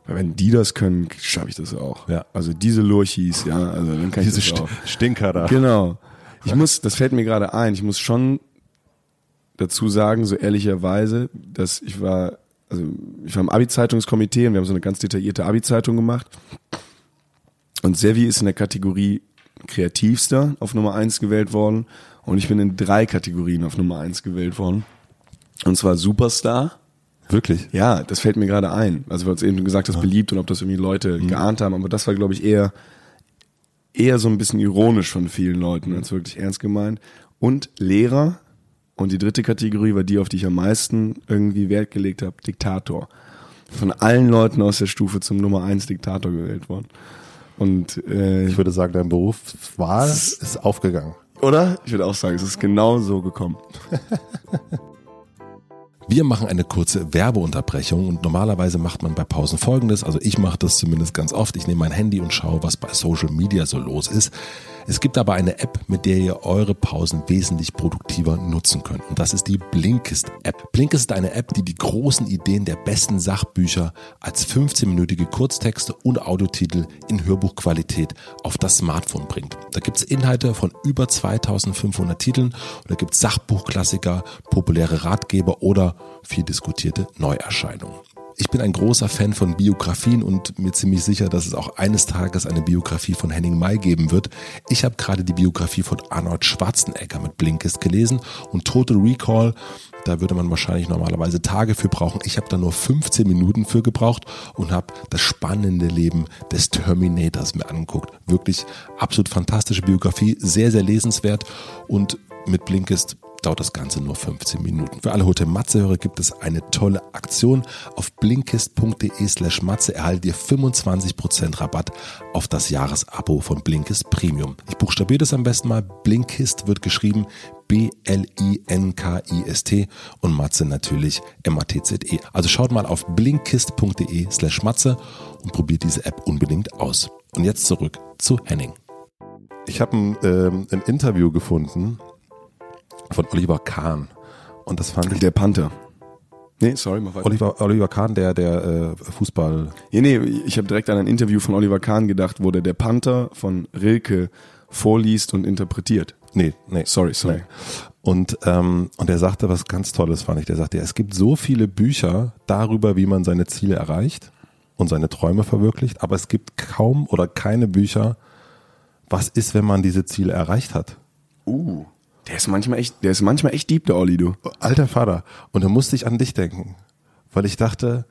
Weil wenn die das können, schaffe ich das auch. Ja. Also diese Lurchis, ja, also dann kann Diese ich das auch. Stinker da. Genau. Ich muss, das fällt mir gerade ein, ich muss schon dazu sagen, so ehrlicherweise, dass ich war, also ich war im Abi-Zeitungskomitee und wir haben so eine ganz detaillierte Abi-Zeitung gemacht. Und Sevi ist in der Kategorie Kreativster auf Nummer eins gewählt worden und ich bin in drei Kategorien auf Nummer eins gewählt worden. Und zwar Superstar. Wirklich? Ja, das fällt mir gerade ein. Also weil du eben gesagt hast, beliebt und ob das irgendwie Leute geahnt haben, aber das war, glaube ich, eher eher so ein bisschen ironisch von vielen Leuten als wirklich ernst gemeint. Und Lehrer. Und die dritte Kategorie war die, auf die ich am meisten irgendwie Wert gelegt habe, Diktator. Von allen Leuten aus der Stufe zum Nummer eins Diktator gewählt worden. Und äh, Ich würde sagen, dein Berufswahl ist aufgegangen. oder? Ich würde auch sagen, es ist genau so gekommen. Wir machen eine kurze Werbeunterbrechung und normalerweise macht man bei Pausen folgendes, also ich mache das zumindest ganz oft, ich nehme mein Handy und schaue, was bei Social Media so los ist. Es gibt aber eine App, mit der ihr eure Pausen wesentlich produktiver nutzen könnt und das ist die Blinkist App. Blinkist ist eine App, die die großen Ideen der besten Sachbücher als 15-minütige Kurztexte und Audiotitel in Hörbuchqualität auf das Smartphone bringt. Da gibt es Inhalte von über 2500 Titeln und da gibt es Sachbuchklassiker, populäre Ratgeber oder viel diskutierte Neuerscheinungen. Ich bin ein großer Fan von Biografien und mir ziemlich sicher, dass es auch eines Tages eine Biografie von Henning May geben wird. Ich habe gerade die Biografie von Arnold Schwarzenegger mit Blinkist gelesen und Total Recall, da würde man wahrscheinlich normalerweise Tage für brauchen. Ich habe da nur 15 Minuten für gebraucht und habe das spannende Leben des Terminators mir angeguckt. Wirklich absolut fantastische Biografie, sehr, sehr lesenswert und mit Blinkist dauert das Ganze nur 15 Minuten. Für alle Hotel Matze-Hörer gibt es eine tolle Aktion. Auf blinkist.de slash Matze erhaltet ihr 25% Rabatt auf das Jahresabo von Blinkist Premium. Ich buchstabiere das am besten mal. Blinkist wird geschrieben B-L-I-N-K-I-S-T und Matze natürlich M-A-T-Z-E. Also schaut mal auf blinkist.de slash Matze und probiert diese App unbedingt aus. Und jetzt zurück zu Henning. Ich habe ein, ähm, ein Interview gefunden von Oliver Kahn. Und das fand ich. Der Panther. Nee, sorry, mach weiter. Oliver, Oliver Kahn, der, der äh, Fußball. Nee, nee, ich habe direkt an ein Interview von Oliver Kahn gedacht, wo der der Panther von Rilke vorliest und interpretiert. Nee, nee. Sorry, sorry. Nee. Und, ähm, und er sagte was ganz Tolles, fand ich. Der sagte, es gibt so viele Bücher darüber, wie man seine Ziele erreicht und seine Träume verwirklicht, aber es gibt kaum oder keine Bücher, was ist, wenn man diese Ziele erreicht hat. Uh. Der ist manchmal echt, der ist manchmal echt deep, der Olli, du. Alter Vater. Und da musste ich an dich denken, weil ich dachte,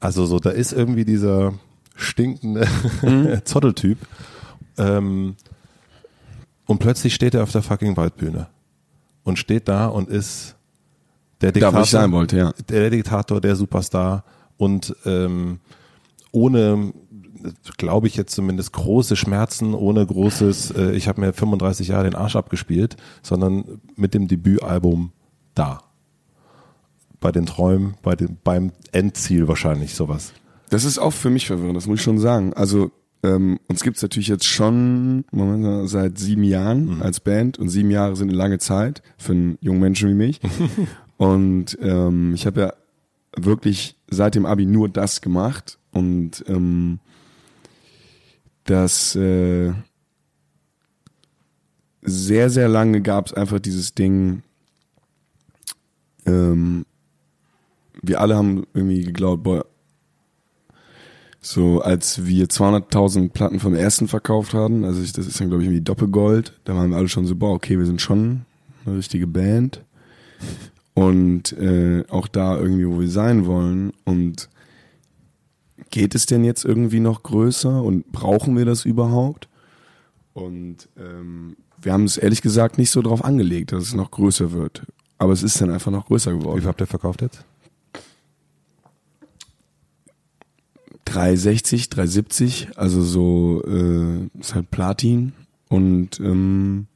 also so, da ist irgendwie dieser stinkende Zotteltyp ähm, und plötzlich steht er auf der fucking Waldbühne und steht da und ist der Da, Diktator, wo ich sein wollte, ja. der Diktator, der Superstar und ähm, ohne, glaube ich jetzt zumindest, große Schmerzen, ohne großes, äh, ich habe mir 35 Jahre den Arsch abgespielt, sondern mit dem Debütalbum da. Bei den Träumen, bei dem, beim Endziel wahrscheinlich sowas. Das ist auch für mich verwirrend, das muss ich schon sagen. Also ähm, uns gibt's natürlich jetzt schon Moment, seit sieben Jahren als Band und sieben Jahre sind eine lange Zeit für einen jungen Menschen wie mich. und ähm, ich habe ja wirklich seit dem Abi nur das gemacht und ähm, das äh, sehr, sehr lange gab's einfach dieses Ding, ähm, wir alle haben irgendwie geglaubt, boah, so als wir 200.000 Platten vom ersten verkauft haben, also ich, das ist dann glaube ich irgendwie Doppelgold, da waren wir alle schon so, boah, okay, wir sind schon eine richtige Band. Und äh, auch da irgendwie, wo wir sein wollen und geht es denn jetzt irgendwie noch größer und brauchen wir das überhaupt? Und ähm, wir haben es ehrlich gesagt nicht so drauf angelegt, dass es noch größer wird. Aber es ist dann einfach noch größer geworden. Wie viel habt ihr verkauft jetzt? 360, 370, also so äh, ist halt Platin und ähm,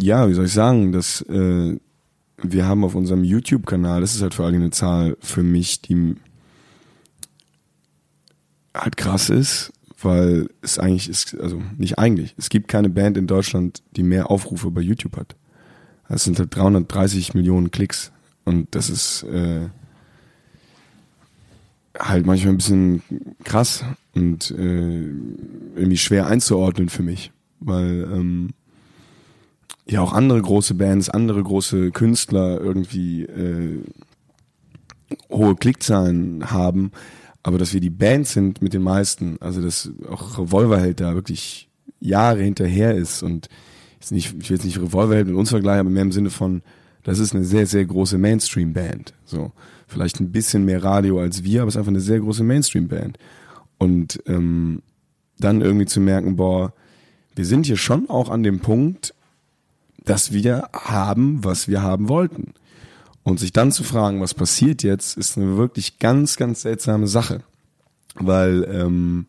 ja, wie soll ich sagen, dass äh, wir haben auf unserem YouTube-Kanal, das ist halt vor allem eine Zahl für mich, die halt krass ist, weil es eigentlich ist, also nicht eigentlich, es gibt keine Band in Deutschland, die mehr Aufrufe bei YouTube hat. Das sind halt 330 Millionen Klicks und das ist äh, halt manchmal ein bisschen krass und äh, irgendwie schwer einzuordnen für mich, weil ähm, ja auch andere große Bands, andere große Künstler irgendwie äh, hohe Klickzahlen haben, aber dass wir die Band sind mit den meisten, also dass auch Revolverheld da wirklich Jahre hinterher ist und ist nicht, ich will jetzt nicht Revolverheld mit uns vergleichen, aber mehr im Sinne von, das ist eine sehr, sehr große Mainstream-Band. So vielleicht ein bisschen mehr Radio als wir, aber es ist einfach eine sehr große Mainstream-Band. Und ähm, dann irgendwie zu merken, boah, wir sind hier schon auch an dem Punkt, dass wir haben, was wir haben wollten. Und sich dann zu fragen, was passiert jetzt, ist eine wirklich ganz, ganz seltsame Sache. Weil ähm,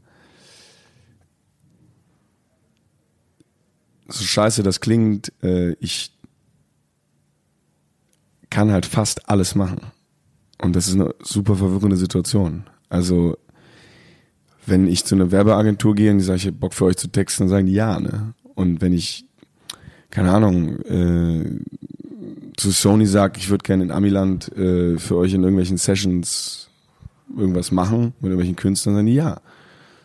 so scheiße das klingt, äh, ich kann halt fast alles machen. Und das ist eine super verwirrende Situation. Also, wenn ich zu einer Werbeagentur gehe und die sage, ich habe Bock für euch zu texten, dann sagen die ja, ne? Und wenn ich, keine Ahnung, äh, zu Sony sage, ich würde gerne in Amiland äh, für euch in irgendwelchen Sessions irgendwas machen mit irgendwelchen Künstlern, dann sagen die ja.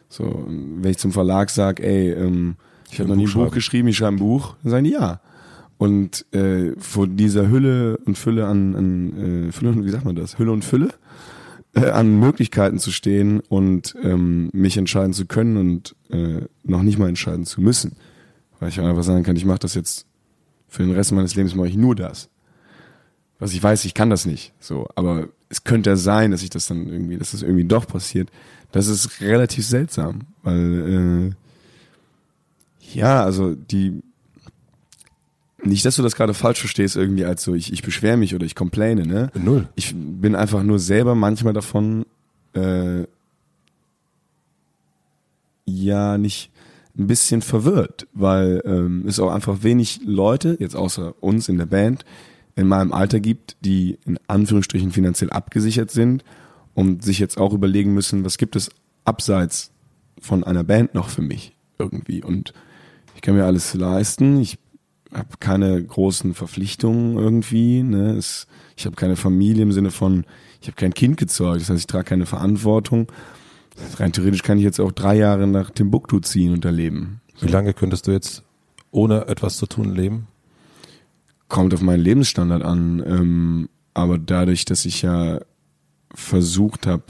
So, wenn ich zum Verlag sage, ey, ähm, ich habe noch nie ein Buch geschrieben, ich schreibe ein Buch, dann sagen die ja. Und äh, vor dieser Hülle und Fülle an, an äh, Fülle, wie sagt man das? Hülle und Fülle äh, an Möglichkeiten zu stehen und ähm, mich entscheiden zu können und äh, noch nicht mal entscheiden zu müssen. Weil ich einfach sagen kann, ich mache das jetzt für den Rest meines Lebens mache ich nur das. Was ich weiß, ich kann das nicht. So, aber es könnte ja sein, dass ich das dann irgendwie, dass das irgendwie doch passiert. Das ist relativ seltsam, weil äh, ja, also die nicht, dass du das gerade falsch verstehst, irgendwie als so, ich, ich beschwere mich oder ich complaine, ne? Null. Ich bin einfach nur selber manchmal davon, äh, ja, nicht ein bisschen verwirrt, weil ähm, es auch einfach wenig Leute, jetzt außer uns in der Band, in meinem Alter gibt, die in Anführungsstrichen finanziell abgesichert sind und sich jetzt auch überlegen müssen, was gibt es abseits von einer Band noch für mich irgendwie. Und ich kann mir alles leisten, ich habe keine großen Verpflichtungen irgendwie. Ne? Es, ich habe keine Familie im Sinne von, ich habe kein Kind gezeugt. Das heißt, ich trage keine Verantwortung. Rein theoretisch kann ich jetzt auch drei Jahre nach Timbuktu ziehen und erleben. Wie lange könntest du jetzt ohne etwas zu tun leben? Kommt auf meinen Lebensstandard an. Ähm, aber dadurch, dass ich ja versucht habe,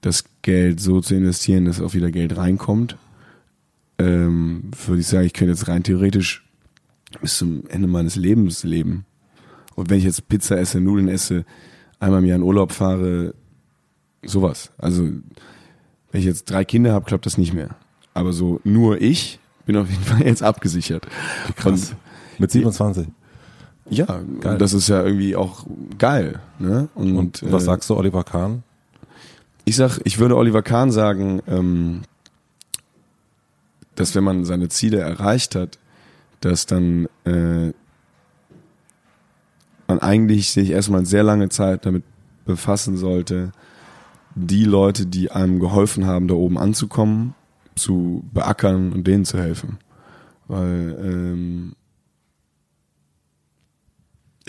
das Geld so zu investieren, dass auch wieder Geld reinkommt, ähm, würde ich sagen, ich könnte jetzt rein theoretisch bis zum Ende meines Lebens leben. Und wenn ich jetzt Pizza esse, Nudeln esse, einmal im Jahr in Urlaub fahre, sowas. Also wenn ich jetzt drei Kinder habe, klappt das nicht mehr. Aber so nur ich bin auf jeden Fall jetzt abgesichert. Krass. Und Mit 27. Ja, geil. das ist ja irgendwie auch geil. Ne? Und, und was äh, sagst du, Oliver Kahn? Ich sag, ich würde Oliver Kahn sagen, ähm, dass wenn man seine Ziele erreicht hat, dass dann äh, man eigentlich sich erstmal sehr lange Zeit damit befassen sollte, die Leute, die einem geholfen haben, da oben anzukommen, zu beackern und denen zu helfen. Weil ähm,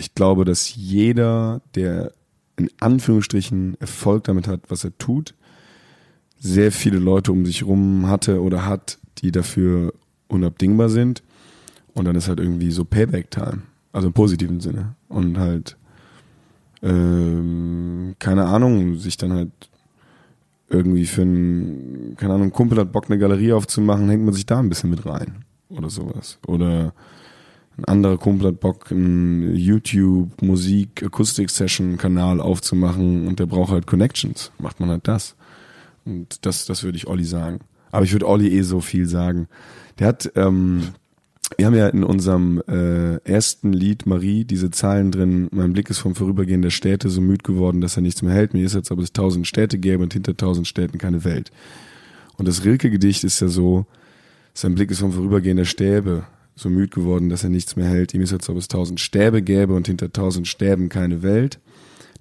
ich glaube, dass jeder, der in Anführungsstrichen Erfolg damit hat, was er tut, sehr viele Leute um sich rum hatte oder hat, die dafür unabdingbar sind und dann ist halt irgendwie so Payback-Time. Also im positiven Sinne. Und halt, ähm, keine Ahnung, sich dann halt irgendwie für einen, keine Ahnung, Kumpel hat Bock, eine Galerie aufzumachen, hängt man sich da ein bisschen mit rein. Oder sowas. Oder ein anderer Kumpel hat Bock, einen YouTube, Musik, Akustik-Session-Kanal aufzumachen und der braucht halt Connections. Macht man halt das. Und das, das würde ich Olli sagen. Aber ich würde Olli eh so viel sagen. Der hat, ähm, wir haben ja in unserem äh, ersten Lied Marie diese Zahlen drin, mein Blick ist vom Vorübergehen der Städte so müd geworden, dass er nichts mehr hält. Mir ist jetzt, ob es tausend Städte gäbe und hinter tausend Städten keine Welt. Und das Rilke-Gedicht ist ja so, sein Blick ist vom Vorübergehen der Stäbe so müd geworden, dass er nichts mehr hält. Ihm ist jetzt, ob es tausend Stäbe gäbe und hinter tausend Stäben keine Welt.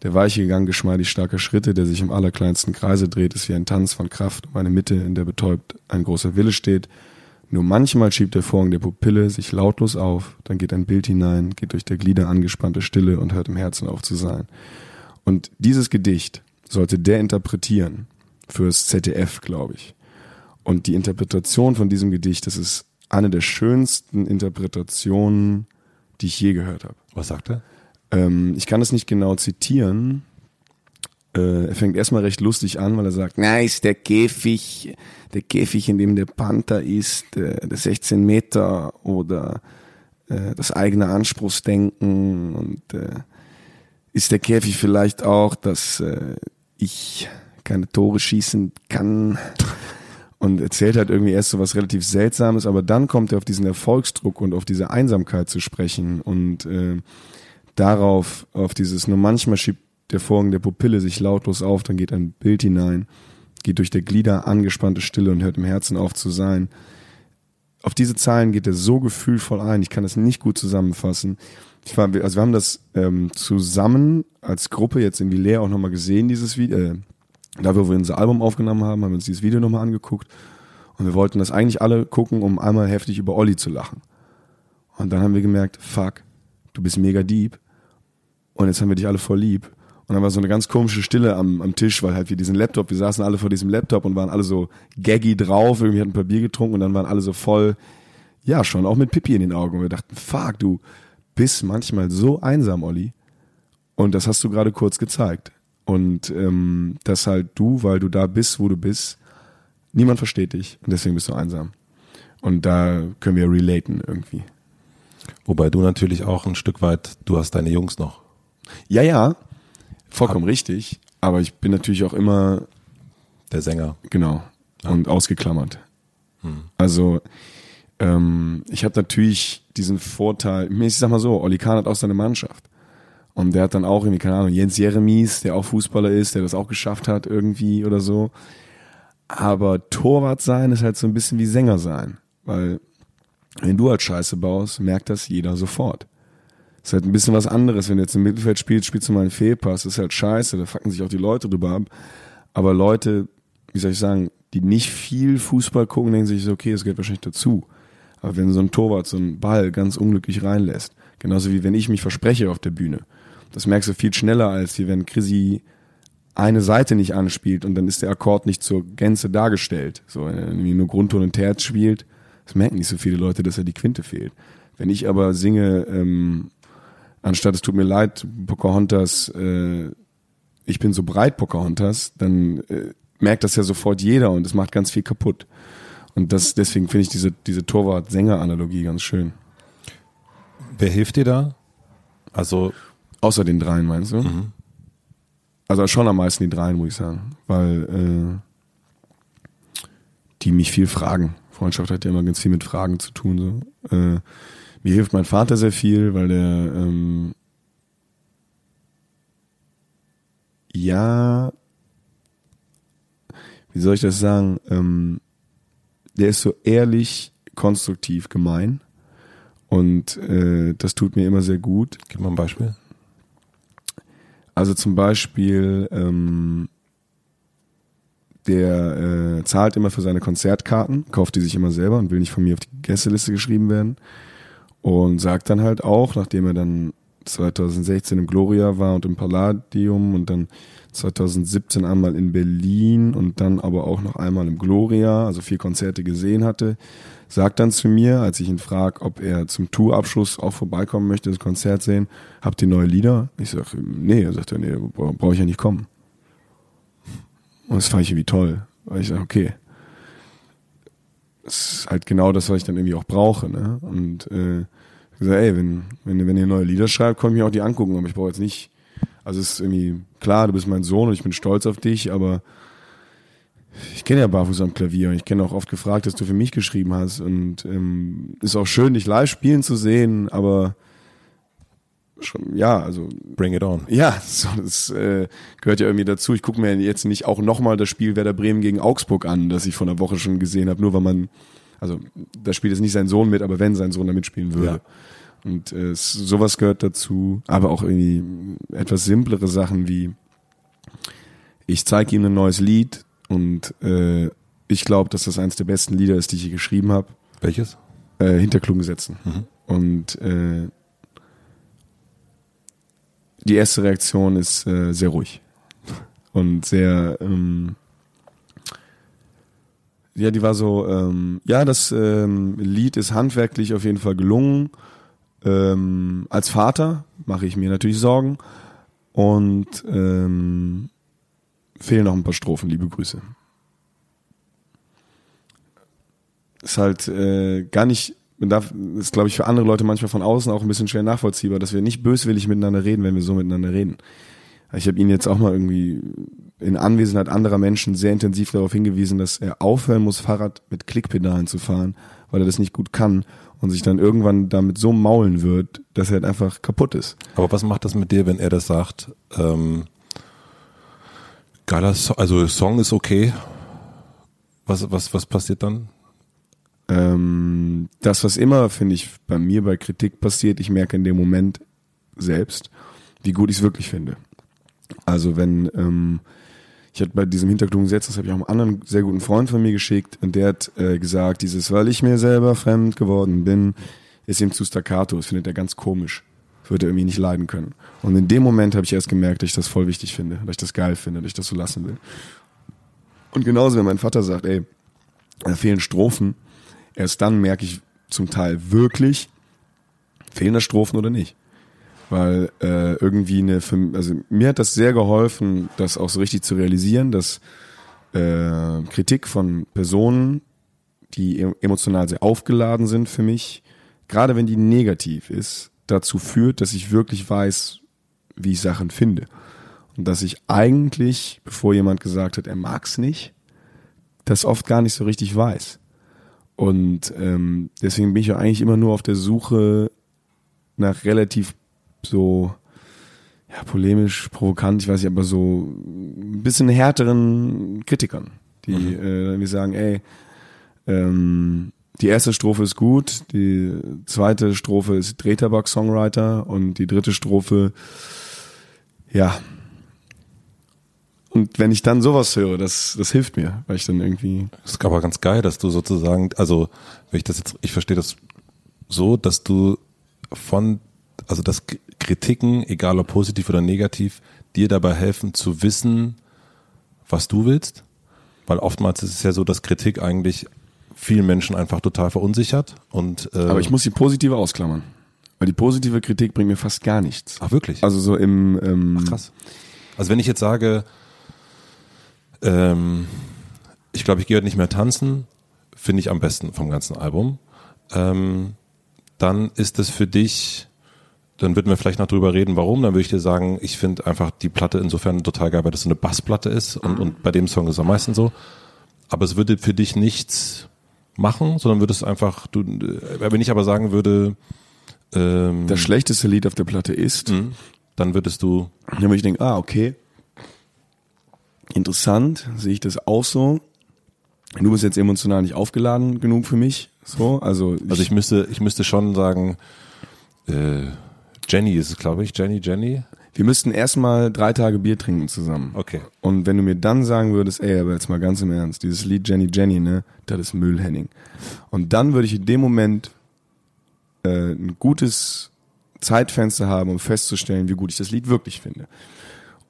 Der weiche Gang geschmeidig starker Schritte, der sich im allerkleinsten Kreise dreht, ist wie ein Tanz von Kraft um eine Mitte, in der betäubt ein großer Wille steht. Nur manchmal schiebt der Vorhang der Pupille sich lautlos auf, dann geht ein Bild hinein, geht durch der Glieder angespannte Stille und hört im Herzen auf zu sein. Und dieses Gedicht sollte der interpretieren fürs ZDF, glaube ich. Und die Interpretation von diesem Gedicht, das ist eine der schönsten Interpretationen, die ich je gehört habe. Was sagt er? Ähm, ich kann es nicht genau zitieren. Äh, er fängt erstmal recht lustig an, weil er sagt, na, ist der Käfig, der Käfig, in dem der Panther ist, äh, der 16 Meter oder äh, das eigene Anspruchsdenken und äh, ist der Käfig vielleicht auch, dass äh, ich keine Tore schießen kann und erzählt halt irgendwie erst so was relativ Seltsames, aber dann kommt er auf diesen Erfolgsdruck und auf diese Einsamkeit zu sprechen und äh, darauf, auf dieses, nur manchmal schiebt der Vorhang der Pupille sich lautlos auf, dann geht ein Bild hinein, geht durch der Glieder angespannte Stille und hört im Herzen auf zu sein. Auf diese Zahlen geht er so gefühlvoll ein, ich kann das nicht gut zusammenfassen. Ich war, also wir haben das ähm, zusammen als Gruppe jetzt in Villiers auch nochmal gesehen, dieses Video, äh, da wir unser Album aufgenommen haben, haben wir uns dieses Video nochmal angeguckt und wir wollten das eigentlich alle gucken, um einmal heftig über Olli zu lachen. Und dann haben wir gemerkt, fuck, du bist mega deep und jetzt haben wir dich alle voll lieb. Und dann war so eine ganz komische Stille am, am Tisch, weil halt wir diesen Laptop, wir saßen alle vor diesem Laptop und waren alle so gaggy drauf, irgendwie hatten ein paar Bier getrunken und dann waren alle so voll, ja, schon auch mit Pipi in den Augen. Und wir dachten, fuck, du bist manchmal so einsam, Olli. Und das hast du gerade kurz gezeigt. Und ähm, dass halt du, weil du da bist, wo du bist, niemand versteht dich und deswegen bist du einsam. Und da können wir relaten irgendwie. Wobei du natürlich auch ein Stück weit, du hast deine Jungs noch. Ja, ja, vollkommen Ab richtig. Aber ich bin natürlich auch immer der Sänger. Genau. Ja. Und ausgeklammert. Hm. Also ähm, ich habe natürlich diesen Vorteil, ich sag mal so, Oli Kahn hat auch seine Mannschaft. Und der hat dann auch irgendwie, keine Ahnung, Jens Jeremies, der auch Fußballer ist, der das auch geschafft hat irgendwie oder so. Aber Torwart sein ist halt so ein bisschen wie Sänger sein. Weil wenn du halt Scheiße baust, merkt das jeder sofort. Ist halt ein bisschen was anderes. Wenn du jetzt im Mittelfeld spielst, spielst du mal einen Fehlpass, ist halt scheiße, da fucken sich auch die Leute drüber ab. Aber Leute, wie soll ich sagen, die nicht viel Fußball gucken, denken sich, okay, das gehört wahrscheinlich dazu. Aber wenn so ein Torwart so einen Ball ganz unglücklich reinlässt, genauso wie wenn ich mich verspreche auf der Bühne, das merkst du viel schneller, als wie wenn Chrissy eine Seite nicht anspielt und dann ist der Akkord nicht zur Gänze dargestellt. So, wenn er nur Grundton und Terz spielt, das merken nicht so viele Leute, dass er die Quinte fehlt. Wenn ich aber singe, ähm, anstatt es tut mir leid, Pocahontas, äh, ich bin so breit, Pocahontas, dann äh, merkt das ja sofort jeder und es macht ganz viel kaputt. Und das, deswegen finde ich diese, diese Torwart-Sänger-Analogie ganz schön. Wer hilft dir da? Also Außer den dreien, meinst du? Mhm. Also schon am meisten die dreien, muss ich sagen. Weil äh, die mich viel fragen. Freundschaft hat ja immer ganz viel mit Fragen zu tun. So. Äh, mir hilft mein Vater sehr viel, weil der ähm, ja, wie soll ich das sagen? Ähm, der ist so ehrlich, konstruktiv, gemein. Und äh, das tut mir immer sehr gut. Gib mal ein Beispiel. Also zum Beispiel, ähm, der äh, zahlt immer für seine Konzertkarten, kauft die sich immer selber und will nicht von mir auf die Gästeliste geschrieben werden. Und sagt dann halt auch, nachdem er dann 2016 im Gloria war und im Palladium und dann 2017 einmal in Berlin und dann aber auch noch einmal im Gloria, also vier Konzerte gesehen hatte, sagt dann zu mir, als ich ihn frage, ob er zum Tourabschluss auch vorbeikommen möchte, das Konzert sehen, habt ihr neue Lieder? Ich sage, nee, er sagt nee, brauche ich ja nicht kommen. Und das fand ich irgendwie toll, weil ich sage, okay, das ist halt genau das, was ich dann irgendwie auch brauche. Ne? Und äh, ich sage, ey, wenn, wenn, wenn ihr neue Lieder schreibt, kann ich mir auch die angucken, aber ich brauche jetzt nicht, also es ist irgendwie, klar, du bist mein Sohn und ich bin stolz auf dich, aber kenne ja Barfuß am Klavier und ich kenne auch oft gefragt, dass du für mich geschrieben hast und ähm, ist auch schön, dich live spielen zu sehen, aber schon, ja, also Bring it on. ja, so, das äh, gehört ja irgendwie dazu. Ich gucke mir jetzt nicht auch nochmal das Spiel Werder Bremen gegen Augsburg an, das ich vor einer Woche schon gesehen habe, nur weil man, also da spielt jetzt nicht sein Sohn mit, aber wenn sein Sohn da mitspielen würde. Ja. Und äh, sowas gehört dazu, aber auch irgendwie etwas simplere Sachen wie ich zeige ihm ein neues Lied und äh, ich glaube, dass das eines der besten Lieder ist, die ich je geschrieben habe Welches? äh, hinter Sätzen. Mhm. Und äh, die erste Reaktion ist äh, sehr ruhig und sehr, ähm, ja, die war so, ähm, ja, das ähm, Lied ist handwerklich auf jeden Fall gelungen. Ähm, als Vater mache ich mir natürlich Sorgen und ähm, fehlen noch ein paar Strophen. Liebe Grüße. ist halt äh, gar nicht, darf, ist glaube ich für andere Leute manchmal von außen auch ein bisschen schwer nachvollziehbar, dass wir nicht böswillig miteinander reden, wenn wir so miteinander reden. Ich habe ihn jetzt auch mal irgendwie in Anwesenheit anderer Menschen sehr intensiv darauf hingewiesen, dass er aufhören muss, Fahrrad mit Klickpedalen zu fahren, weil er das nicht gut kann und sich dann irgendwann damit so maulen wird, dass er halt einfach kaputt ist. Aber was macht das mit dir, wenn er das sagt? Ähm, geiler so also Song ist okay. Was, was, was passiert dann? Ähm, das, was immer, finde ich, bei mir bei Kritik passiert, ich merke in dem Moment selbst, wie gut ich es wirklich finde. Also wenn, ähm, ich hatte bei diesem Hintergrundgesetz, das habe ich auch einem anderen sehr guten Freund von mir geschickt, und der hat äh, gesagt, dieses, weil ich mir selber fremd geworden bin, ist ihm zu staccato, das findet er ganz komisch. Würde er irgendwie nicht leiden können. Und in dem Moment habe ich erst gemerkt, dass ich das voll wichtig finde, dass ich das geil finde, dass ich das so lassen will. Und genauso, wenn mein Vater sagt, ey, da fehlen Strophen, erst dann merke ich zum Teil wirklich, fehlen da Strophen oder nicht. Weil äh, irgendwie eine, also mir hat das sehr geholfen, das auch so richtig zu realisieren, dass äh, Kritik von Personen, die e- emotional sehr aufgeladen sind für mich, gerade wenn die negativ ist, dazu führt, dass ich wirklich weiß, wie ich Sachen finde. Und dass ich eigentlich, bevor jemand gesagt hat, er mag's nicht, das oft gar nicht so richtig weiß. Und ähm, deswegen bin ich ja eigentlich immer nur auf der Suche nach relativ so ja, polemisch, provokant, ich weiß nicht, aber so ein bisschen härteren Kritikern, die Mhm. äh, irgendwie sagen, ey, ähm, die erste Strophe ist gut, die zweite Strophe ist Drehtabak-Songwriter und die dritte Strophe, ja. Und wenn ich dann sowas höre, das, das hilft mir, weil ich dann irgendwie Das ist aber ganz geil, dass du sozusagen, also wenn ich das jetzt, ich verstehe das so, dass du von, also dass Kritiken, egal ob positiv oder negativ, dir dabei helfen zu wissen, was du willst. Weil oftmals ist es ja so, dass Kritik eigentlich vielen Menschen einfach total verunsichert und äh, Aber ich muss die positive ausklammern. Weil die positive Kritik bringt mir fast gar nichts. Ach wirklich? Also so im ähm, Krass. Also wenn ich jetzt sage, ähm, ich glaube, ich gehe heute nicht mehr tanzen, finde ich am besten vom ganzen Album, ähm, dann ist es für dich, dann würden wir vielleicht noch drüber reden, warum. Dann würde ich dir sagen, ich finde einfach die Platte insofern total geil, weil das so eine Bassplatte ist und, und bei dem Song ist es am meisten so. Aber es würde für dich nichts machen, sondern würdest einfach, du, äh, wenn ich aber sagen würde, ähm, das schlechteste Lied auf der Platte ist, Mhm. dann würdest du dann würde ich denken, ah, okay. Interessant, sehe ich das auch so. Du bist jetzt emotional nicht aufgeladen genug für mich. So, also, Also ich müsste, ich müsste schon sagen, äh, Jenny ist es, glaube ich. Jenny, Jenny. Wir müssten erstmal drei Tage Bier trinken zusammen. Okay. Und wenn du mir dann sagen würdest, ey, aber jetzt mal ganz im Ernst, dieses Lied Jenny Jenny, ne, das ist Müll, Henning. Und dann würde ich in dem Moment äh, ein gutes Zeitfenster haben, um festzustellen, wie gut ich das Lied wirklich finde.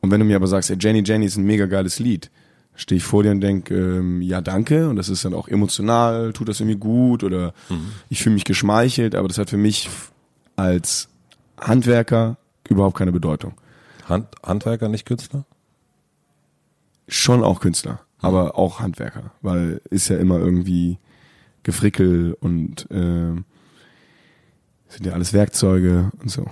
Und wenn du mir aber sagst, ey, Jenny Jenny ist ein mega geiles Lied, stehe ich vor dir und denk, ähm, ja, danke. Und das ist dann auch emotional, tut das irgendwie gut oder ich fühle mich geschmeichelt, aber das hat für mich als Handwerker überhaupt keine Bedeutung. Hand, Handwerker, nicht Künstler? schon auch Künstler, aber auch Handwerker, weil ist ja immer irgendwie Gefrickel und äh, sind ja alles Werkzeuge und so.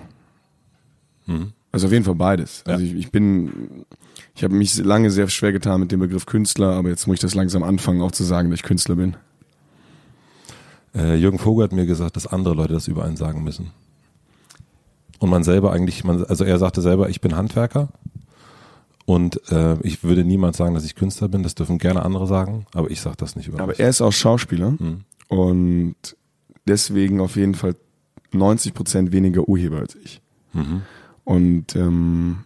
Mhm. Also auf jeden Fall beides. Ja. Also ich, ich bin, ich habe mich lange sehr schwer getan mit dem Begriff Künstler, aber jetzt muss ich das langsam anfangen, auch zu sagen, dass ich Künstler bin. Äh, Jürgen Vogel hat mir gesagt, dass andere Leute das über einen sagen müssen. Und man selber eigentlich, man, also er sagte selber, ich bin Handwerker und äh, ich würde niemals sagen, dass ich Künstler bin. Das dürfen gerne andere sagen, aber ich sage das nicht über Aber mich. er ist auch Schauspieler Mhm. und deswegen auf jeden Fall 90 Prozent weniger Urheber als ich. Mhm. Und ähm,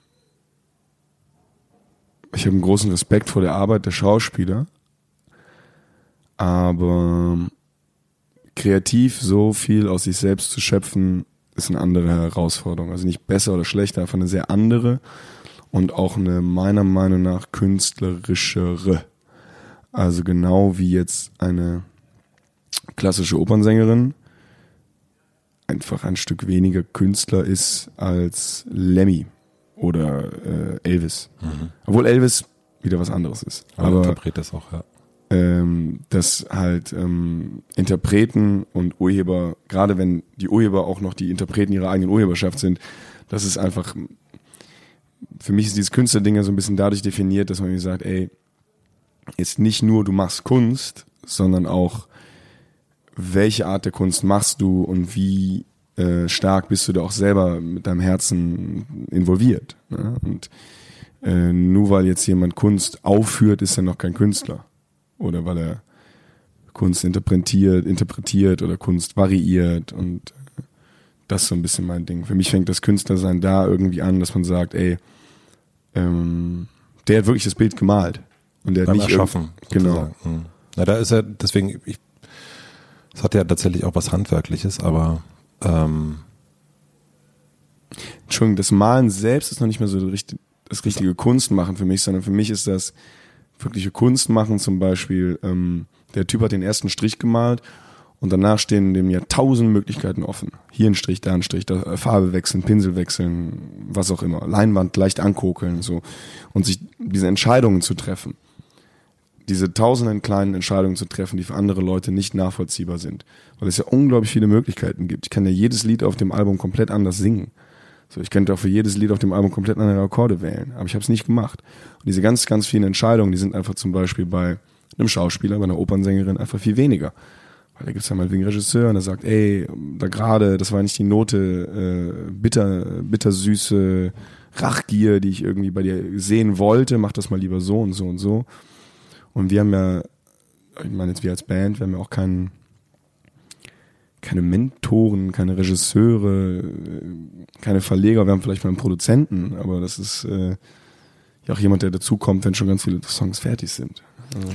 ich habe einen großen Respekt vor der Arbeit der Schauspieler, aber kreativ so viel aus sich selbst zu schöpfen, ist eine andere Herausforderung. Also nicht besser oder schlechter, einfach eine sehr andere und auch eine meiner Meinung nach künstlerischere. Also genau wie jetzt eine klassische Opernsängerin einfach ein Stück weniger Künstler ist als Lemmy oder äh, Elvis. Obwohl Elvis wieder was anderes ist. Aber, Aber Interpret das auch, ja. Ähm, dass halt ähm, Interpreten und Urheber, gerade wenn die Urheber auch noch die Interpreten ihrer eigenen Urheberschaft sind, das ist einfach, für mich ist dieses Künstlerding ja so ein bisschen dadurch definiert, dass man mir sagt, ey, jetzt nicht nur du machst Kunst, sondern auch welche Art der Kunst machst du und wie äh, stark bist du da auch selber mit deinem Herzen involviert. Ne? Und äh, nur weil jetzt jemand Kunst aufführt, ist er noch kein Künstler. Oder weil er Kunst interpretiert, interpretiert oder Kunst variiert und das ist so ein bisschen mein Ding. Für mich fängt das Künstlersein da irgendwie an, dass man sagt, ey, ähm, der hat wirklich das Bild gemalt. Und der hat Beim nicht Erschaffen. Genau. Mhm. Na, da ist er, deswegen, ich, es hat ja tatsächlich auch was Handwerkliches, aber ähm, Entschuldigung, das Malen selbst ist noch nicht mehr so das richtige, das richtige Kunstmachen für mich, sondern für mich ist das wirkliche Kunstmachen zum Beispiel, ähm, der Typ hat den ersten Strich gemalt und danach stehen dem ja tausend Möglichkeiten offen. Hier ein Strich, da ein Strich, da äh, Farbe wechseln, Pinsel wechseln, was auch immer, Leinwand leicht ankokeln, so. Und sich diese Entscheidungen zu treffen. Diese tausenden kleinen Entscheidungen zu treffen, die für andere Leute nicht nachvollziehbar sind. Weil es ja unglaublich viele Möglichkeiten gibt. Ich kann ja jedes Lied auf dem Album komplett anders singen. So, ich könnte auch für jedes Lied auf dem Album komplett andere Akkorde wählen, aber ich habe es nicht gemacht. Und diese ganz, ganz vielen Entscheidungen, die sind einfach zum Beispiel bei einem Schauspieler, bei einer Opernsängerin einfach viel weniger. Weil da gibt's ja mal wegen Regisseur und der sagt, ey, da gerade, das war nicht die Note äh, bitter, bittersüße Rachgier, die ich irgendwie bei dir sehen wollte, mach das mal lieber so und so und so. Und wir haben ja, ich meine jetzt wir als Band, wir haben ja auch keinen keine Mentoren, keine Regisseure, keine Verleger, wir haben vielleicht mal einen Produzenten, aber das ist äh, ja auch jemand, der dazukommt, wenn schon ganz viele Songs fertig sind. Also,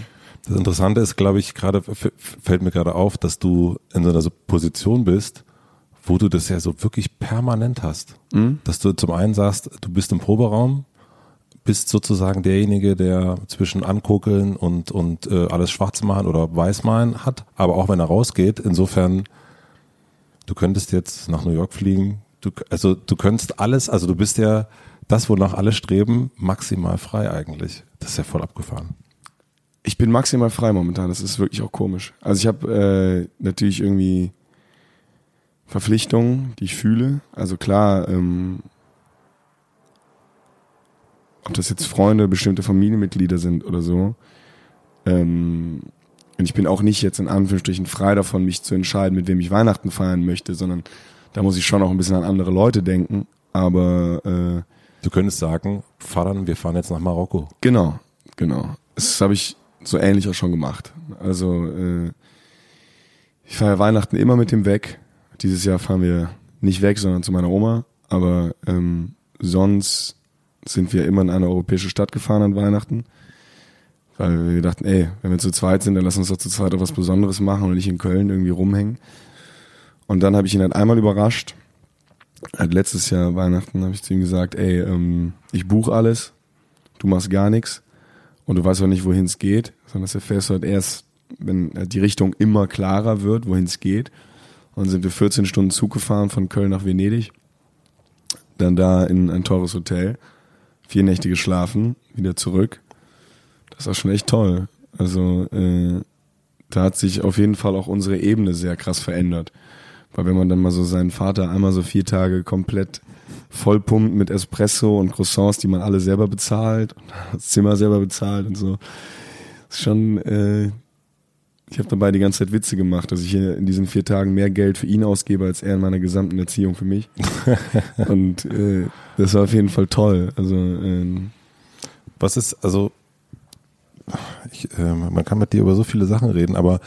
das Interessante ist, glaube ich, gerade fällt mir gerade auf, dass du in so einer Position bist, wo du das ja so wirklich permanent hast. Dass du zum einen sagst, du bist im Proberaum, bist sozusagen derjenige, der zwischen ankokeln und, und äh, alles schwarz machen oder weiß malen hat, aber auch wenn er rausgeht, insofern, du könntest jetzt nach New York fliegen, du, also du könntest alles, also du bist ja das, wonach alle streben, maximal frei eigentlich. Das ist ja voll abgefahren. ich bin maximal frei momentan, das ist wirklich auch komisch. Also ich habe äh, natürlich irgendwie Verpflichtungen, die ich fühle. Also klar, ähm, ob das jetzt Freunde, bestimmte Familienmitglieder sind oder so. Ähm, und ich bin auch nicht jetzt in Anführungsstrichen frei davon, mich zu entscheiden, mit wem ich Weihnachten feiern möchte, sondern da muss ich schon auch ein bisschen an andere Leute denken. Aber äh, Du könntest sagen, Fahrern, wir fahren jetzt nach Marokko. Genau, genau. Das habe ich so ähnlich auch schon gemacht. Also äh, ich feiere Weihnachten immer mit dem weg. Dieses Jahr fahren wir nicht weg, sondern zu meiner Oma. Aber ähm, sonst sind wir immer in eine europäische Stadt gefahren an Weihnachten. Weil wir dachten, ey, wenn wir zu zweit sind, dann lass uns doch zu zweit auch was Besonderes machen und nicht in Köln irgendwie rumhängen. Und dann habe ich ihn halt einmal überrascht. Halt letztes Jahr Weihnachten habe ich zu ihm gesagt, ey, ähm, ich buche alles, du machst gar nichts und du weißt auch nicht, wohin es geht, sondern das erfährst du halt erst, wenn halt die Richtung immer klarer wird, wohin es geht. Und dann sind wir 14 Stunden Zug gefahren von Köln nach Venedig, dann da in ein teures Hotel, vier Nächte geschlafen, wieder zurück. Das war schon echt toll. Also äh, da hat sich auf jeden Fall auch unsere Ebene sehr krass verändert. Weil wenn man dann mal so seinen Vater einmal so vier Tage komplett vollpumpt mit Espresso und Croissants, die man alle selber bezahlt, und das Zimmer selber bezahlt und so, ist schon, äh, ich habe dabei die ganze Zeit Witze gemacht, dass ich hier in diesen vier Tagen mehr Geld für ihn ausgebe, als er in meiner gesamten Erziehung für mich. und äh, das war auf jeden Fall toll. Also ähm, Was ist, also, ich, äh, man kann mit dir über so viele Sachen reden, aber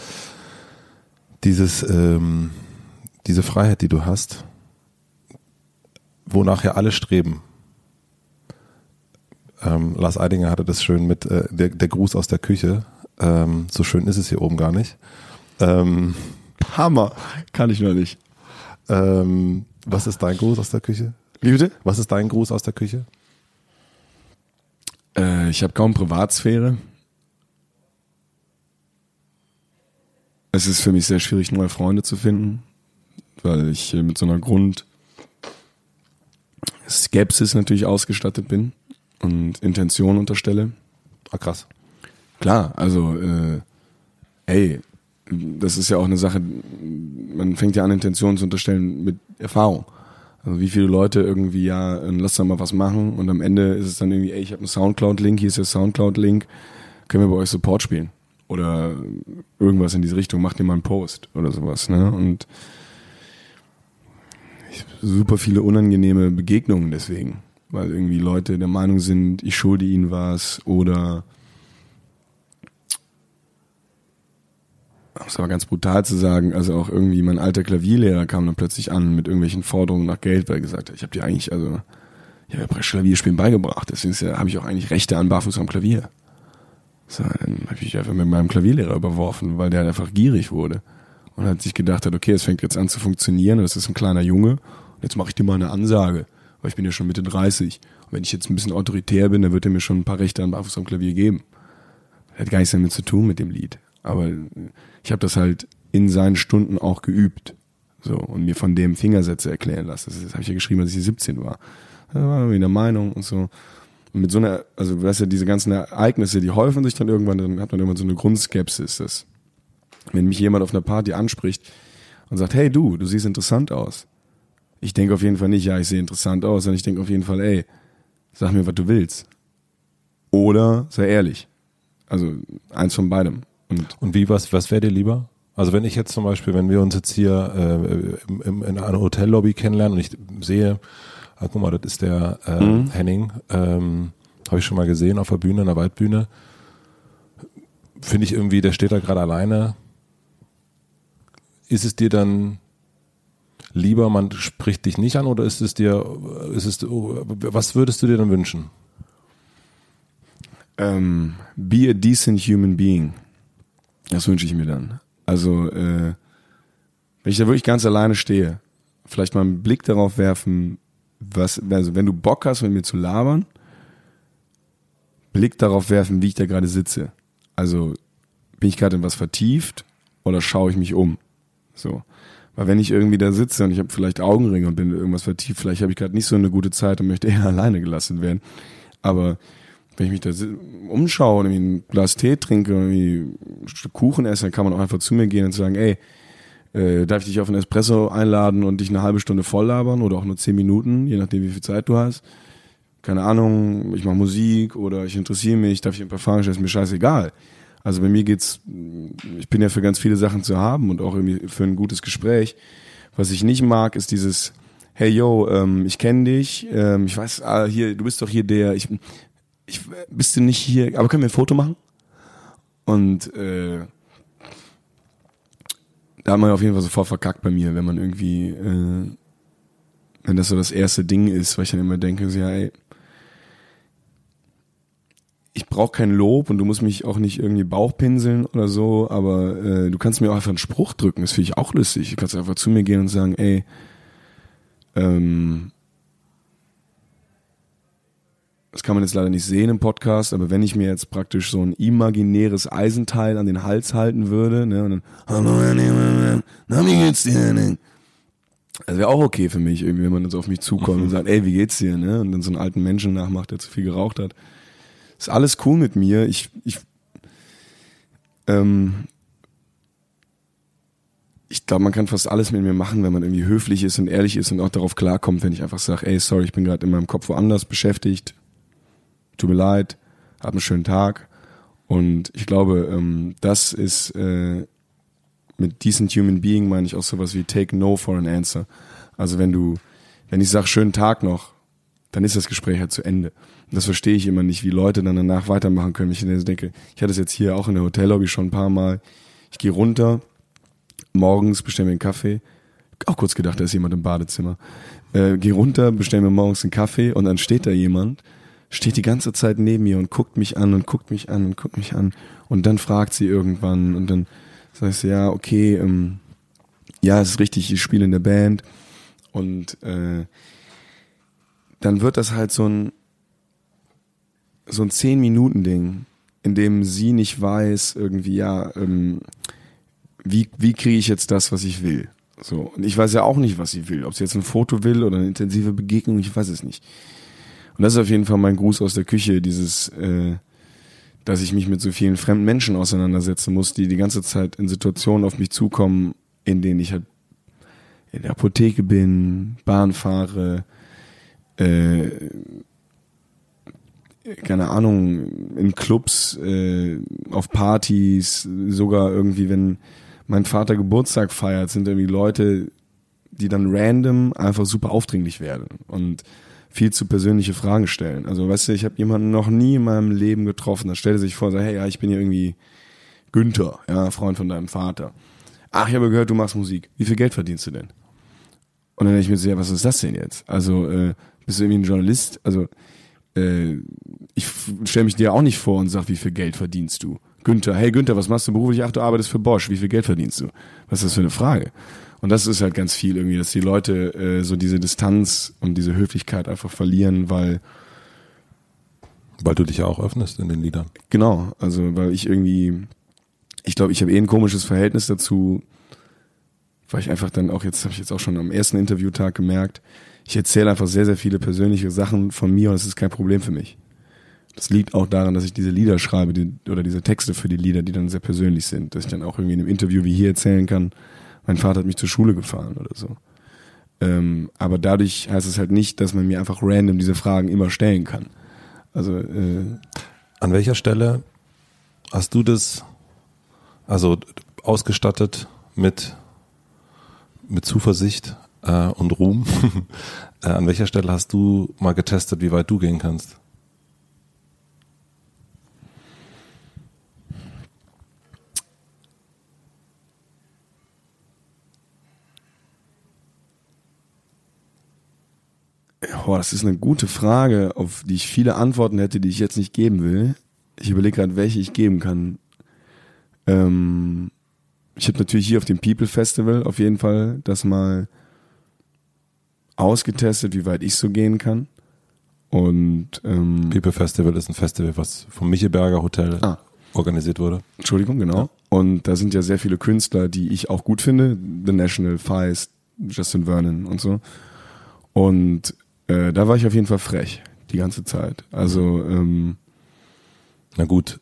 dieses, ähm, diese Freiheit, die du hast, wonach ja alle streben. Ähm, Lars Eidinger hatte das schön mit äh, der, der Gruß aus der Küche. Ähm, so schön ist es hier oben gar nicht. Ähm, Hammer, kann ich noch nicht. ähm, was ist dein Gruß aus der Küche? Wie bitte? Was ist dein Gruß aus der Küche? Äh, ich habe kaum Privatsphäre. Es ist für mich sehr schwierig, neue Freunde zu finden, weil ich mit so einer Grund Skepsis natürlich ausgestattet bin und Intention unterstelle. Ah, krass. Klar, also äh, ey, das ist ja auch eine Sache, man fängt ja an, Intentionen zu unterstellen mit Erfahrung. Also wie viele Leute irgendwie, ja, lass doch mal was machen und am Ende ist es dann irgendwie, ey, ich habe einen Soundcloud-Link, hier ist der Soundcloud-Link, können wir bei euch Support spielen? Oder irgendwas in diese Richtung, macht ihr mal einen Post oder sowas, ne? Und ich, super viele unangenehme Begegnungen deswegen, weil irgendwie Leute der Meinung sind, ich schulde ihnen was oder um es aber ganz brutal zu sagen, also auch irgendwie mein alter Klavierlehrer kam dann plötzlich an mit irgendwelchen Forderungen nach Geld, weil er gesagt hat, ich habe dir eigentlich, also, ich habe ja Klavierspielen beigebracht, deswegen ja, habe ich auch eigentlich Rechte an Barfuß am Klavier. So, dann habe ich einfach mit meinem Klavierlehrer überworfen, weil der einfach gierig wurde und hat sich gedacht hat, okay, es fängt jetzt an zu funktionieren, das ist ein kleiner Junge, jetzt mache ich dir mal eine Ansage, weil ich bin ja schon Mitte 30. Und wenn ich jetzt ein bisschen autoritär bin, dann wird er mir schon ein paar Rechte an Barfuß am Klavier geben. Hat gar nichts damit zu tun mit dem Lied. Aber ich habe das halt in seinen Stunden auch geübt. So, und mir von dem Fingersätze erklären lassen. Das, das habe ich ja geschrieben, als ich 17 war. Da war irgendwie der Meinung und so. Und mit so einer, also weißt du, diese ganzen Ereignisse, die häufen sich dann irgendwann, dann hat man irgendwann so eine Grundskepsis, dass wenn mich jemand auf einer Party anspricht und sagt, hey du, du siehst interessant aus. Ich denke auf jeden Fall nicht, ja, ich sehe interessant aus, sondern ich denke auf jeden Fall, ey, sag mir, was du willst. Oder sei ehrlich. Also eins von beidem. Und Und wie, was, was wäre dir lieber? Also wenn ich jetzt zum Beispiel, wenn wir uns jetzt hier äh, im, in einer Hotellobby kennenlernen und ich sehe, ah, guck mal, das ist der äh, Mhm. Henning, ähm, habe ich schon mal gesehen auf der Bühne, in der Waldbühne. Finde ich irgendwie, der steht da gerade alleine. Ist es dir dann lieber, man spricht dich nicht an oder ist es dir, ist es, was würdest du dir dann wünschen? ähm, be a decent human being. Das wünsche ich mir dann. Also, äh, wenn ich da wirklich ganz alleine stehe, vielleicht mal einen Blick darauf werfen, was, also wenn du Bock hast, mit mir zu labern, Blick darauf werfen, wie ich da gerade sitze. Also, bin ich gerade in was vertieft oder schaue ich mich um? So. Weil wenn ich irgendwie da sitze und ich habe vielleicht Augenringe und bin in irgendwas vertieft, vielleicht habe ich gerade nicht so eine gute Zeit und möchte eher alleine gelassen werden. Aber wenn ich mich da umschaue und ein Glas Tee trinke und ein Stück Kuchen esse, dann kann man auch einfach zu mir gehen und sagen, ey, äh, darf ich dich auf einen Espresso einladen und dich eine halbe Stunde voll labern oder auch nur zehn Minuten, je nachdem wie viel Zeit du hast. Keine Ahnung, ich mache Musik oder ich interessiere mich, darf ich ein paar Fragen stellen, ist mir scheißegal. Also bei mir geht's, ich bin ja für ganz viele Sachen zu haben und auch irgendwie für ein gutes Gespräch. Was ich nicht mag, ist dieses, hey yo, ähm, ich kenne dich, ähm, ich weiß, ah, hier, du bist doch hier der, ich, ich bist du nicht hier, aber können wir ein Foto machen? Und äh, da hat man auf jeden Fall sofort verkackt bei mir, wenn man irgendwie, äh, wenn das so das erste Ding ist, weil ich dann immer denke, so, ja, ey, ich brauche kein Lob und du musst mich auch nicht irgendwie Bauchpinseln oder so, aber äh, du kannst mir auch einfach einen Spruch drücken, das finde ich auch lustig. Du kannst einfach zu mir gehen und sagen, ey, ähm, das kann man jetzt leider nicht sehen im Podcast, aber wenn ich mir jetzt praktisch so ein imaginäres Eisenteil an den Hals halten würde, ne, und dann, hallo, na, wie geht's dir, Henning? Das wäre auch okay für mich, irgendwie, wenn man so auf mich zukommt und sagt, ey, wie geht's dir, ne, und dann so einen alten Menschen nachmacht, der zu viel geraucht hat. Ist alles cool mit mir, ich, ich, ähm, ich glaube, man kann fast alles mit mir machen, wenn man irgendwie höflich ist und ehrlich ist und auch darauf klarkommt, wenn ich einfach sage, ey, sorry, ich bin gerade in meinem Kopf woanders beschäftigt, tut mir leid, hab einen schönen Tag. Und ich glaube, ähm, das ist äh, mit decent human being meine ich auch sowas wie take no for an answer. Also wenn du, wenn ich sage schönen Tag noch, dann ist das Gespräch halt zu Ende. Und das verstehe ich immer nicht, wie Leute dann danach weitermachen können. Ich denke, ich hatte es jetzt hier auch in der Hotellobby schon ein paar Mal. Ich gehe runter, morgens bestelle mir einen Kaffee. Auch kurz gedacht, da ist jemand im Badezimmer. Äh, geh runter, bestell mir morgens einen Kaffee und dann steht da jemand, steht die ganze Zeit neben mir und guckt mich an und guckt mich an und guckt mich an. Und dann fragt sie irgendwann und dann sag ich so, ja, okay, ähm, ja, es ist richtig, ich spiele in der Band. Und äh, dann wird das halt so ein so ein zehn Minuten Ding, in dem sie nicht weiß irgendwie ja ähm, wie, wie kriege ich jetzt das, was ich will? So. Und ich weiß ja auch nicht, was sie will. Ob sie jetzt ein Foto will oder eine intensive Begegnung, ich weiß es nicht. Und das ist auf jeden Fall mein Gruß aus der Küche, dieses, äh, dass ich mich mit so vielen fremden Menschen auseinandersetzen muss, die die ganze Zeit in Situationen auf mich zukommen, in denen ich halt in der Apotheke bin, Bahn fahre, äh, keine Ahnung, in Clubs, äh, auf Partys, sogar irgendwie, wenn mein Vater Geburtstag feiert, sind irgendwie Leute, die dann random einfach super aufdringlich werden. Und viel zu persönliche Fragen stellen. Also weißt du, ich habe jemanden noch nie in meinem Leben getroffen, da stellte sich vor, so, hey, ja, ich bin hier irgendwie Günther, ja, Freund von deinem Vater. Ach, ich habe gehört, du machst Musik. Wie viel Geld verdienst du denn? Und dann denke ich mir so, ja, was ist das denn jetzt? Also, äh, bist du irgendwie ein Journalist? Also, äh, ich stelle mich dir auch nicht vor und sag, wie viel Geld verdienst du? Günther, hey Günther, was machst du beruflich? Ach, du arbeitest für Bosch, wie viel Geld verdienst du? Was ist das für eine Frage? Und das ist halt ganz viel irgendwie, dass die Leute äh, so diese Distanz und diese Höflichkeit einfach verlieren, weil weil du dich ja auch öffnest in den Liedern. Genau, also weil ich irgendwie, ich glaube, ich habe eh ein komisches Verhältnis dazu, weil ich einfach dann auch jetzt habe ich jetzt auch schon am ersten Interviewtag gemerkt, ich erzähle einfach sehr sehr viele persönliche Sachen von mir und es ist kein Problem für mich. Das liegt auch daran, dass ich diese Lieder schreibe die, oder diese Texte für die Lieder, die dann sehr persönlich sind, dass ich dann auch irgendwie in einem Interview wie hier erzählen kann, mein Vater hat mich zur Schule gefahren oder so. Ähm, aber dadurch heißt es halt nicht, dass man mir einfach random diese Fragen immer stellen kann. Also äh, an welcher Stelle hast du das also ausgestattet mit mit Zuversicht äh, und Ruhm? äh, an welcher Stelle hast du mal getestet, wie weit du gehen kannst? Boah, das ist eine gute Frage, auf die ich viele Antworten hätte, die ich jetzt nicht geben will. Ich überlege gerade, welche ich geben kann. Ähm, ich habe natürlich hier auf dem People Festival auf jeden Fall das mal ausgetestet, wie weit ich so gehen kann. Und ähm, People Festival ist ein Festival, was vom Michelberger Hotel ah. organisiert wurde. Entschuldigung, genau. Ja. Und da sind ja sehr viele Künstler, die ich auch gut finde. The National, Feist, Justin Vernon und so. Und äh, da war ich auf jeden Fall frech, die ganze Zeit. Also, ähm, Na gut,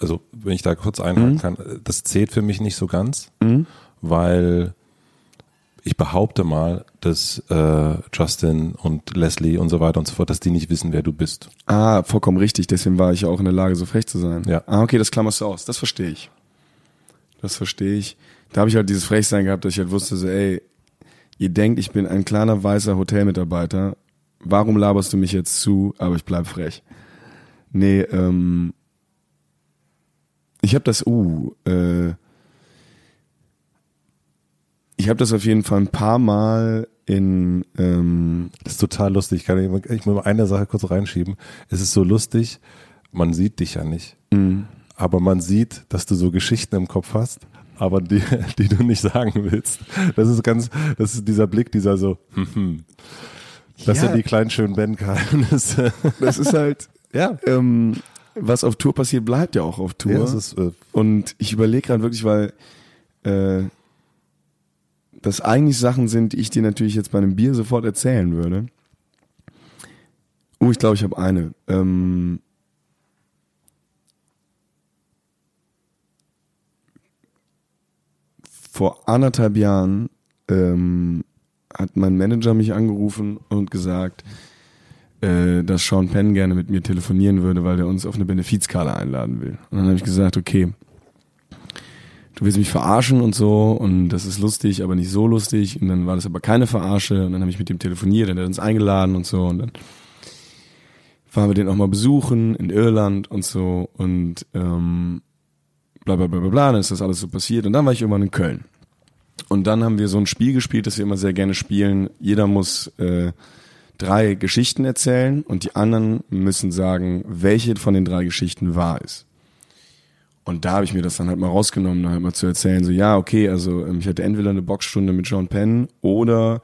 also wenn ich da kurz einhaken mhm. kann, das zählt für mich nicht so ganz, mhm. weil ich behaupte mal, dass äh, Justin und Leslie und so weiter und so fort, dass die nicht wissen, wer du bist. Ah, vollkommen richtig. Deswegen war ich ja auch in der Lage, so frech zu sein. Ja. Ah, okay, das klammerst du aus. Das verstehe ich. Das verstehe ich. Da habe ich halt dieses Frechsein gehabt, dass ich halt wusste, so, ey, ihr denkt, ich bin ein kleiner weißer Hotelmitarbeiter warum laberst du mich jetzt zu, aber ich bleib frech. Nee, ähm, ich habe das, uh, äh, ich habe das auf jeden Fall ein paar Mal in, ähm, das ist total lustig. Ich kann ich, ich muss mal eine Sache kurz reinschieben. Es ist so lustig, man sieht dich ja nicht, mhm. aber man sieht, dass du so Geschichten im Kopf hast, aber die, die du nicht sagen willst. Das ist ganz, das ist dieser Blick, dieser so, hm, hm. Das ja. sind die kleinen schönen Bandgeheimnisse. Das ist halt, ja, ähm, was auf Tour passiert, bleibt ja auch auf Tour. Ja, ist, äh und ich überlege gerade wirklich, weil äh, das eigentlich Sachen sind, die ich dir natürlich jetzt bei einem Bier sofort erzählen würde. Oh, ich glaube, ich habe eine. Ähm, vor anderthalb Jahren ähm, hat mein Manager mich angerufen und gesagt, äh, dass Sean Penn gerne mit mir telefonieren würde, weil er uns auf eine Benefizkarte einladen will. Und dann habe ich gesagt, okay, du willst mich verarschen und so und das ist lustig, aber nicht so lustig. Und dann war das aber keine Verarsche und dann habe ich mit ihm telefoniert und er hat uns eingeladen und so und dann waren wir den auch mal besuchen in Irland und so und ähm, bla bla bla bla bla, dann ist das alles so passiert und dann war ich irgendwann in Köln. Und dann haben wir so ein Spiel gespielt, das wir immer sehr gerne spielen. Jeder muss äh, drei Geschichten erzählen und die anderen müssen sagen, welche von den drei Geschichten wahr ist. Und da habe ich mir das dann halt mal rausgenommen, halt mal zu erzählen, so ja, okay, also ähm, ich hatte entweder eine Boxstunde mit John Penn oder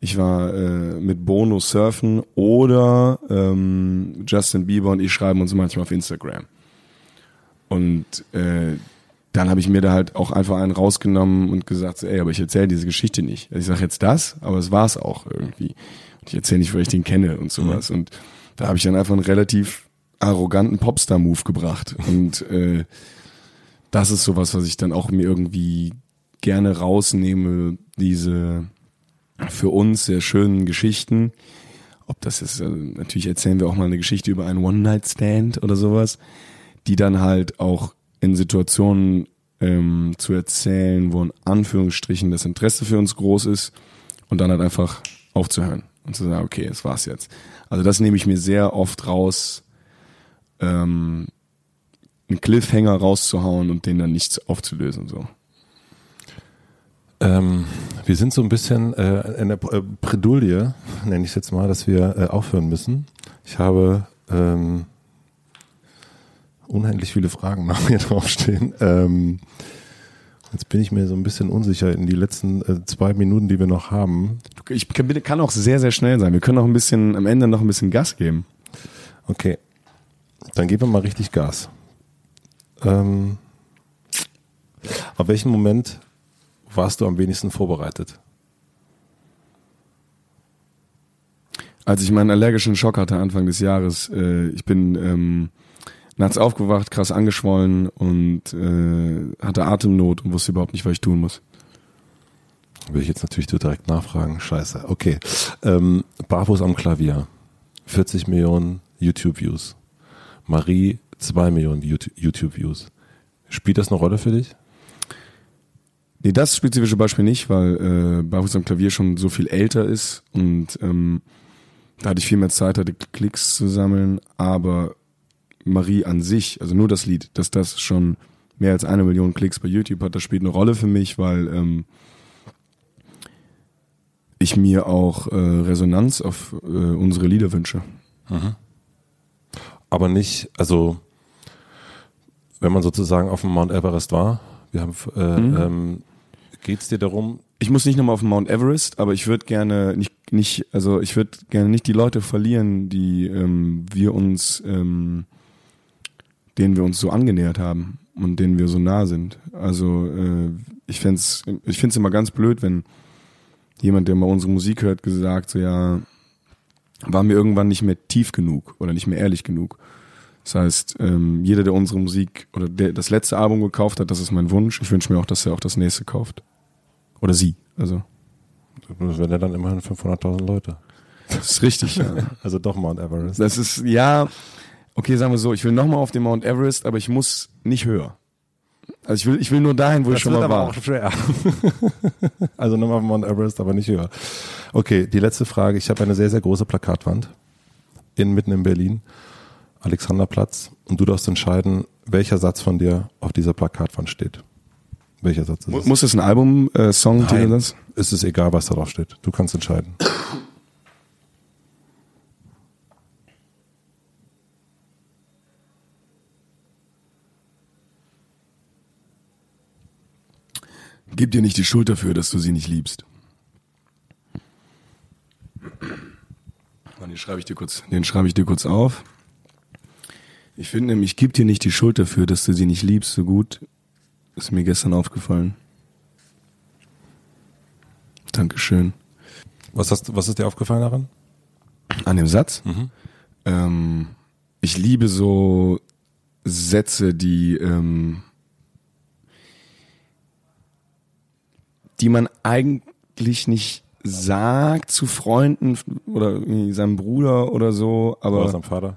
ich war äh, mit Bono surfen oder ähm, Justin Bieber und ich schreiben uns manchmal auf Instagram. Und äh, dann habe ich mir da halt auch einfach einen rausgenommen und gesagt, so, ey, aber ich erzähle diese Geschichte nicht. Also ich sage jetzt das, aber es war es auch irgendwie. Und ich erzähle nicht, weil ich den kenne und sowas. Mhm. Und da habe ich dann einfach einen relativ arroganten Popstar-Move gebracht. Und äh, das ist sowas, was ich dann auch mir irgendwie gerne rausnehme, diese für uns sehr schönen Geschichten. Ob das ist, äh, natürlich erzählen wir auch mal eine Geschichte über einen One-Night-Stand oder sowas, die dann halt auch in Situationen ähm, zu erzählen, wo in Anführungsstrichen das Interesse für uns groß ist und dann halt einfach aufzuhören und zu sagen, okay, das war's jetzt. Also das nehme ich mir sehr oft raus, ähm, einen Cliffhanger rauszuhauen und den dann nicht aufzulösen. So. Ähm, wir sind so ein bisschen äh, in der äh, Predulie, nenne ich es jetzt mal, dass wir äh, aufhören müssen. Ich habe ähm, unendlich viele Fragen nach mir draufstehen. Ähm, jetzt bin ich mir so ein bisschen unsicher in die letzten äh, zwei Minuten, die wir noch haben. Ich kann, kann auch sehr, sehr schnell sein. Wir können auch ein bisschen am Ende noch ein bisschen Gas geben. Okay. Dann geben wir mal richtig Gas. Ähm, auf welchen Moment warst du am wenigsten vorbereitet? Als ich meinen allergischen Schock hatte Anfang des Jahres, äh, ich bin ähm, nachts aufgewacht, krass angeschwollen und äh, hatte Atemnot und wusste überhaupt nicht, was ich tun muss. Will ich jetzt natürlich direkt nachfragen. Scheiße. Okay. Ähm, Barfuß am Klavier. 40 Millionen YouTube-Views. Marie 2 Millionen YouTube-Views. Spielt das eine Rolle für dich? Nee, das spezifische Beispiel nicht, weil äh, Barfuß am Klavier schon so viel älter ist und ähm, da hatte ich viel mehr Zeit, hatte Klicks zu sammeln, aber Marie an sich, also nur das Lied, dass das schon mehr als eine Million Klicks bei YouTube hat, das spielt eine Rolle für mich, weil ähm, ich mir auch äh, Resonanz auf äh, unsere Lieder wünsche. Mhm. Aber nicht, also wenn man sozusagen auf dem Mount Everest war, wir haben, äh, mhm. ähm, geht es dir darum? Ich muss nicht nochmal auf dem Mount Everest, aber ich würde gerne nicht, nicht, also ich würde gerne nicht die Leute verlieren, die ähm, wir uns, ähm, denen wir uns so angenähert haben und denen wir so nah sind. Also äh, ich fände ich find's immer ganz blöd, wenn jemand, der mal unsere Musik hört, gesagt so ja, war mir irgendwann nicht mehr tief genug oder nicht mehr ehrlich genug. Das heißt, ähm, jeder, der unsere Musik oder der das letzte Album gekauft hat, das ist mein Wunsch. Ich wünsche mir auch, dass er auch das nächste kauft. Oder sie. Also. Das wären ja dann immerhin 500.000 Leute. Das ist richtig, ja. Also doch Mount Everest. Das ist, ja, okay, sagen wir so, ich will nochmal auf den Mount Everest, aber ich muss nicht höher. Also ich will, ich will nur dahin, wo das ich schon mal war. Auch schwer. also nochmal auf Mount Everest, aber nicht höher. Okay, die letzte Frage. Ich habe eine sehr, sehr große Plakatwand in, mitten in Berlin. Alexanderplatz und du darfst entscheiden, welcher Satz von dir auf dieser Plakatwand steht. Welcher Satz ist es? Muss es ein Album-Song äh, das? Es ist egal, was da drauf steht. Du kannst entscheiden. Gib dir nicht die Schuld dafür, dass du sie nicht liebst. Den schreibe ich dir kurz, den schreibe ich dir kurz auf. Ich finde nämlich, gib dir nicht die Schuld dafür, dass du sie nicht liebst, so gut. Ist mir gestern aufgefallen. Dankeschön. Was, hast, was ist dir aufgefallen daran? An dem Satz? Mhm. Ähm, ich liebe so Sätze, die ähm, die man eigentlich nicht sagt zu Freunden oder seinem Bruder oder so, aber Oder seinem Vater.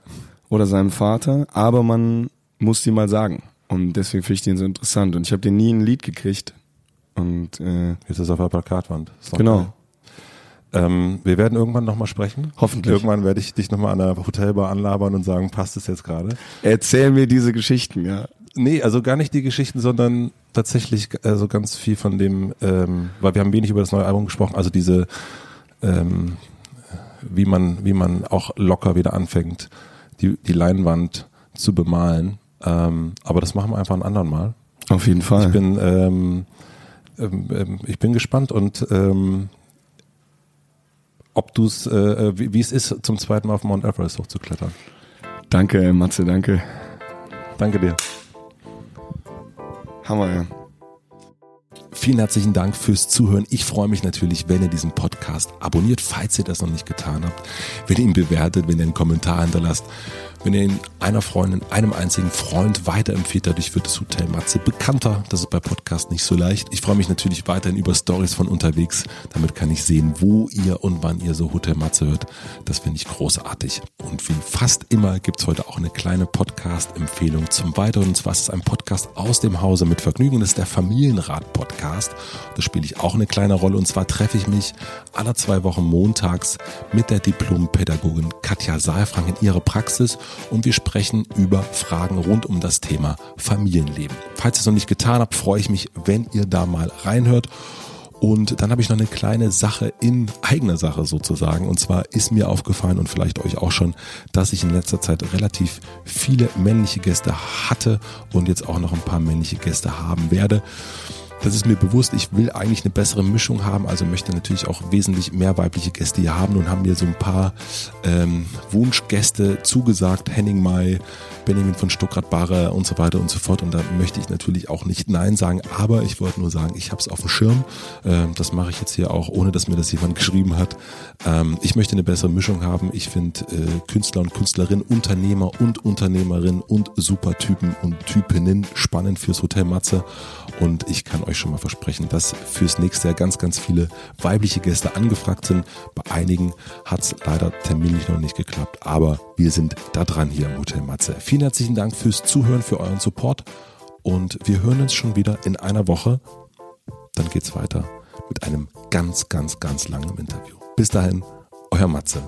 oder seinem Vater, aber man muss die mal sagen. Und deswegen finde ich den so interessant. Und ich habe den nie in ein Lied gekriegt. Und äh, Jetzt ist er auf der Plakatwand. Genau. Ähm, wir werden irgendwann nochmal sprechen. Hoffentlich. Irgendwann werde ich dich nochmal an der Hotelbar anlabern und sagen, passt es jetzt gerade? Erzähl mir diese Geschichten, ja. Nee, also gar nicht die Geschichten, sondern tatsächlich also ganz viel von dem, ähm, weil wir haben wenig über das neue Album gesprochen, also diese, ähm, wie man, wie man auch locker wieder anfängt, die, die Leinwand zu bemalen. Ähm, aber das machen wir einfach ein anderen Mal. Auf jeden Fall. Ich bin, ähm, ähm, ähm, ich bin gespannt und ähm, ob du es, äh, wie, wie es ist, zum zweiten Mal auf Mount Everest hochzuklettern. danke, Matze, danke. Danke dir. Hammer, ja. Vielen herzlichen Dank fürs Zuhören. Ich freue mich natürlich, wenn ihr diesen Podcast abonniert, falls ihr das noch nicht getan habt. Wenn ihr ihn bewertet, wenn ihr einen Kommentar hinterlasst, wenn ihr ihn einer Freundin, einem einzigen Freund weiterempfiehlt. Dadurch wird das Hotel Matze bekannter. Das ist bei Podcast nicht so leicht. Ich freue mich natürlich weiterhin über Stories von unterwegs. Damit kann ich sehen, wo ihr und wann ihr so Hotel Matze hört. Das finde ich großartig. Und wie fast immer gibt es heute auch eine kleine Podcast-Empfehlung zum Weiteren. Und zwar ist es ein Podcast aus dem Hause mit Vergnügen. Das ist der Familienrat-Podcast. Da spiele ich auch eine kleine Rolle. Und zwar treffe ich mich alle zwei Wochen montags mit der Diplompädagogin Katja Saalfrank in ihrer Praxis und wir sprechen über Fragen rund um das Thema Familienleben. Falls ihr es noch nicht getan habt, freue ich mich, wenn ihr da mal reinhört. Und dann habe ich noch eine kleine Sache in eigener Sache sozusagen. Und zwar ist mir aufgefallen und vielleicht euch auch schon, dass ich in letzter Zeit relativ viele männliche Gäste hatte und jetzt auch noch ein paar männliche Gäste haben werde. Das ist mir bewusst, ich will eigentlich eine bessere Mischung haben, also möchte natürlich auch wesentlich mehr weibliche Gäste hier haben und haben mir so ein paar ähm, Wunschgäste zugesagt, Henning May, Benjamin von Stuckrad-Barre und so weiter und so fort. Und da möchte ich natürlich auch nicht Nein sagen, aber ich wollte nur sagen, ich habe es auf dem Schirm. Ähm, das mache ich jetzt hier auch, ohne dass mir das jemand geschrieben hat. Ähm, ich möchte eine bessere Mischung haben. Ich finde äh, Künstler und Künstlerinnen, Unternehmer und Unternehmerinnen und Supertypen und Typinnen spannend fürs Hotel Matze. Und ich kann euch schon mal versprechen, dass fürs nächste Jahr ganz, ganz viele weibliche Gäste angefragt sind. Bei einigen hat es leider terminlich noch nicht geklappt, aber wir sind da dran hier im Hotel Matze. Vielen herzlichen Dank fürs Zuhören, für euren Support und wir hören uns schon wieder in einer Woche. Dann geht's weiter mit einem ganz, ganz, ganz langen Interview. Bis dahin, euer Matze.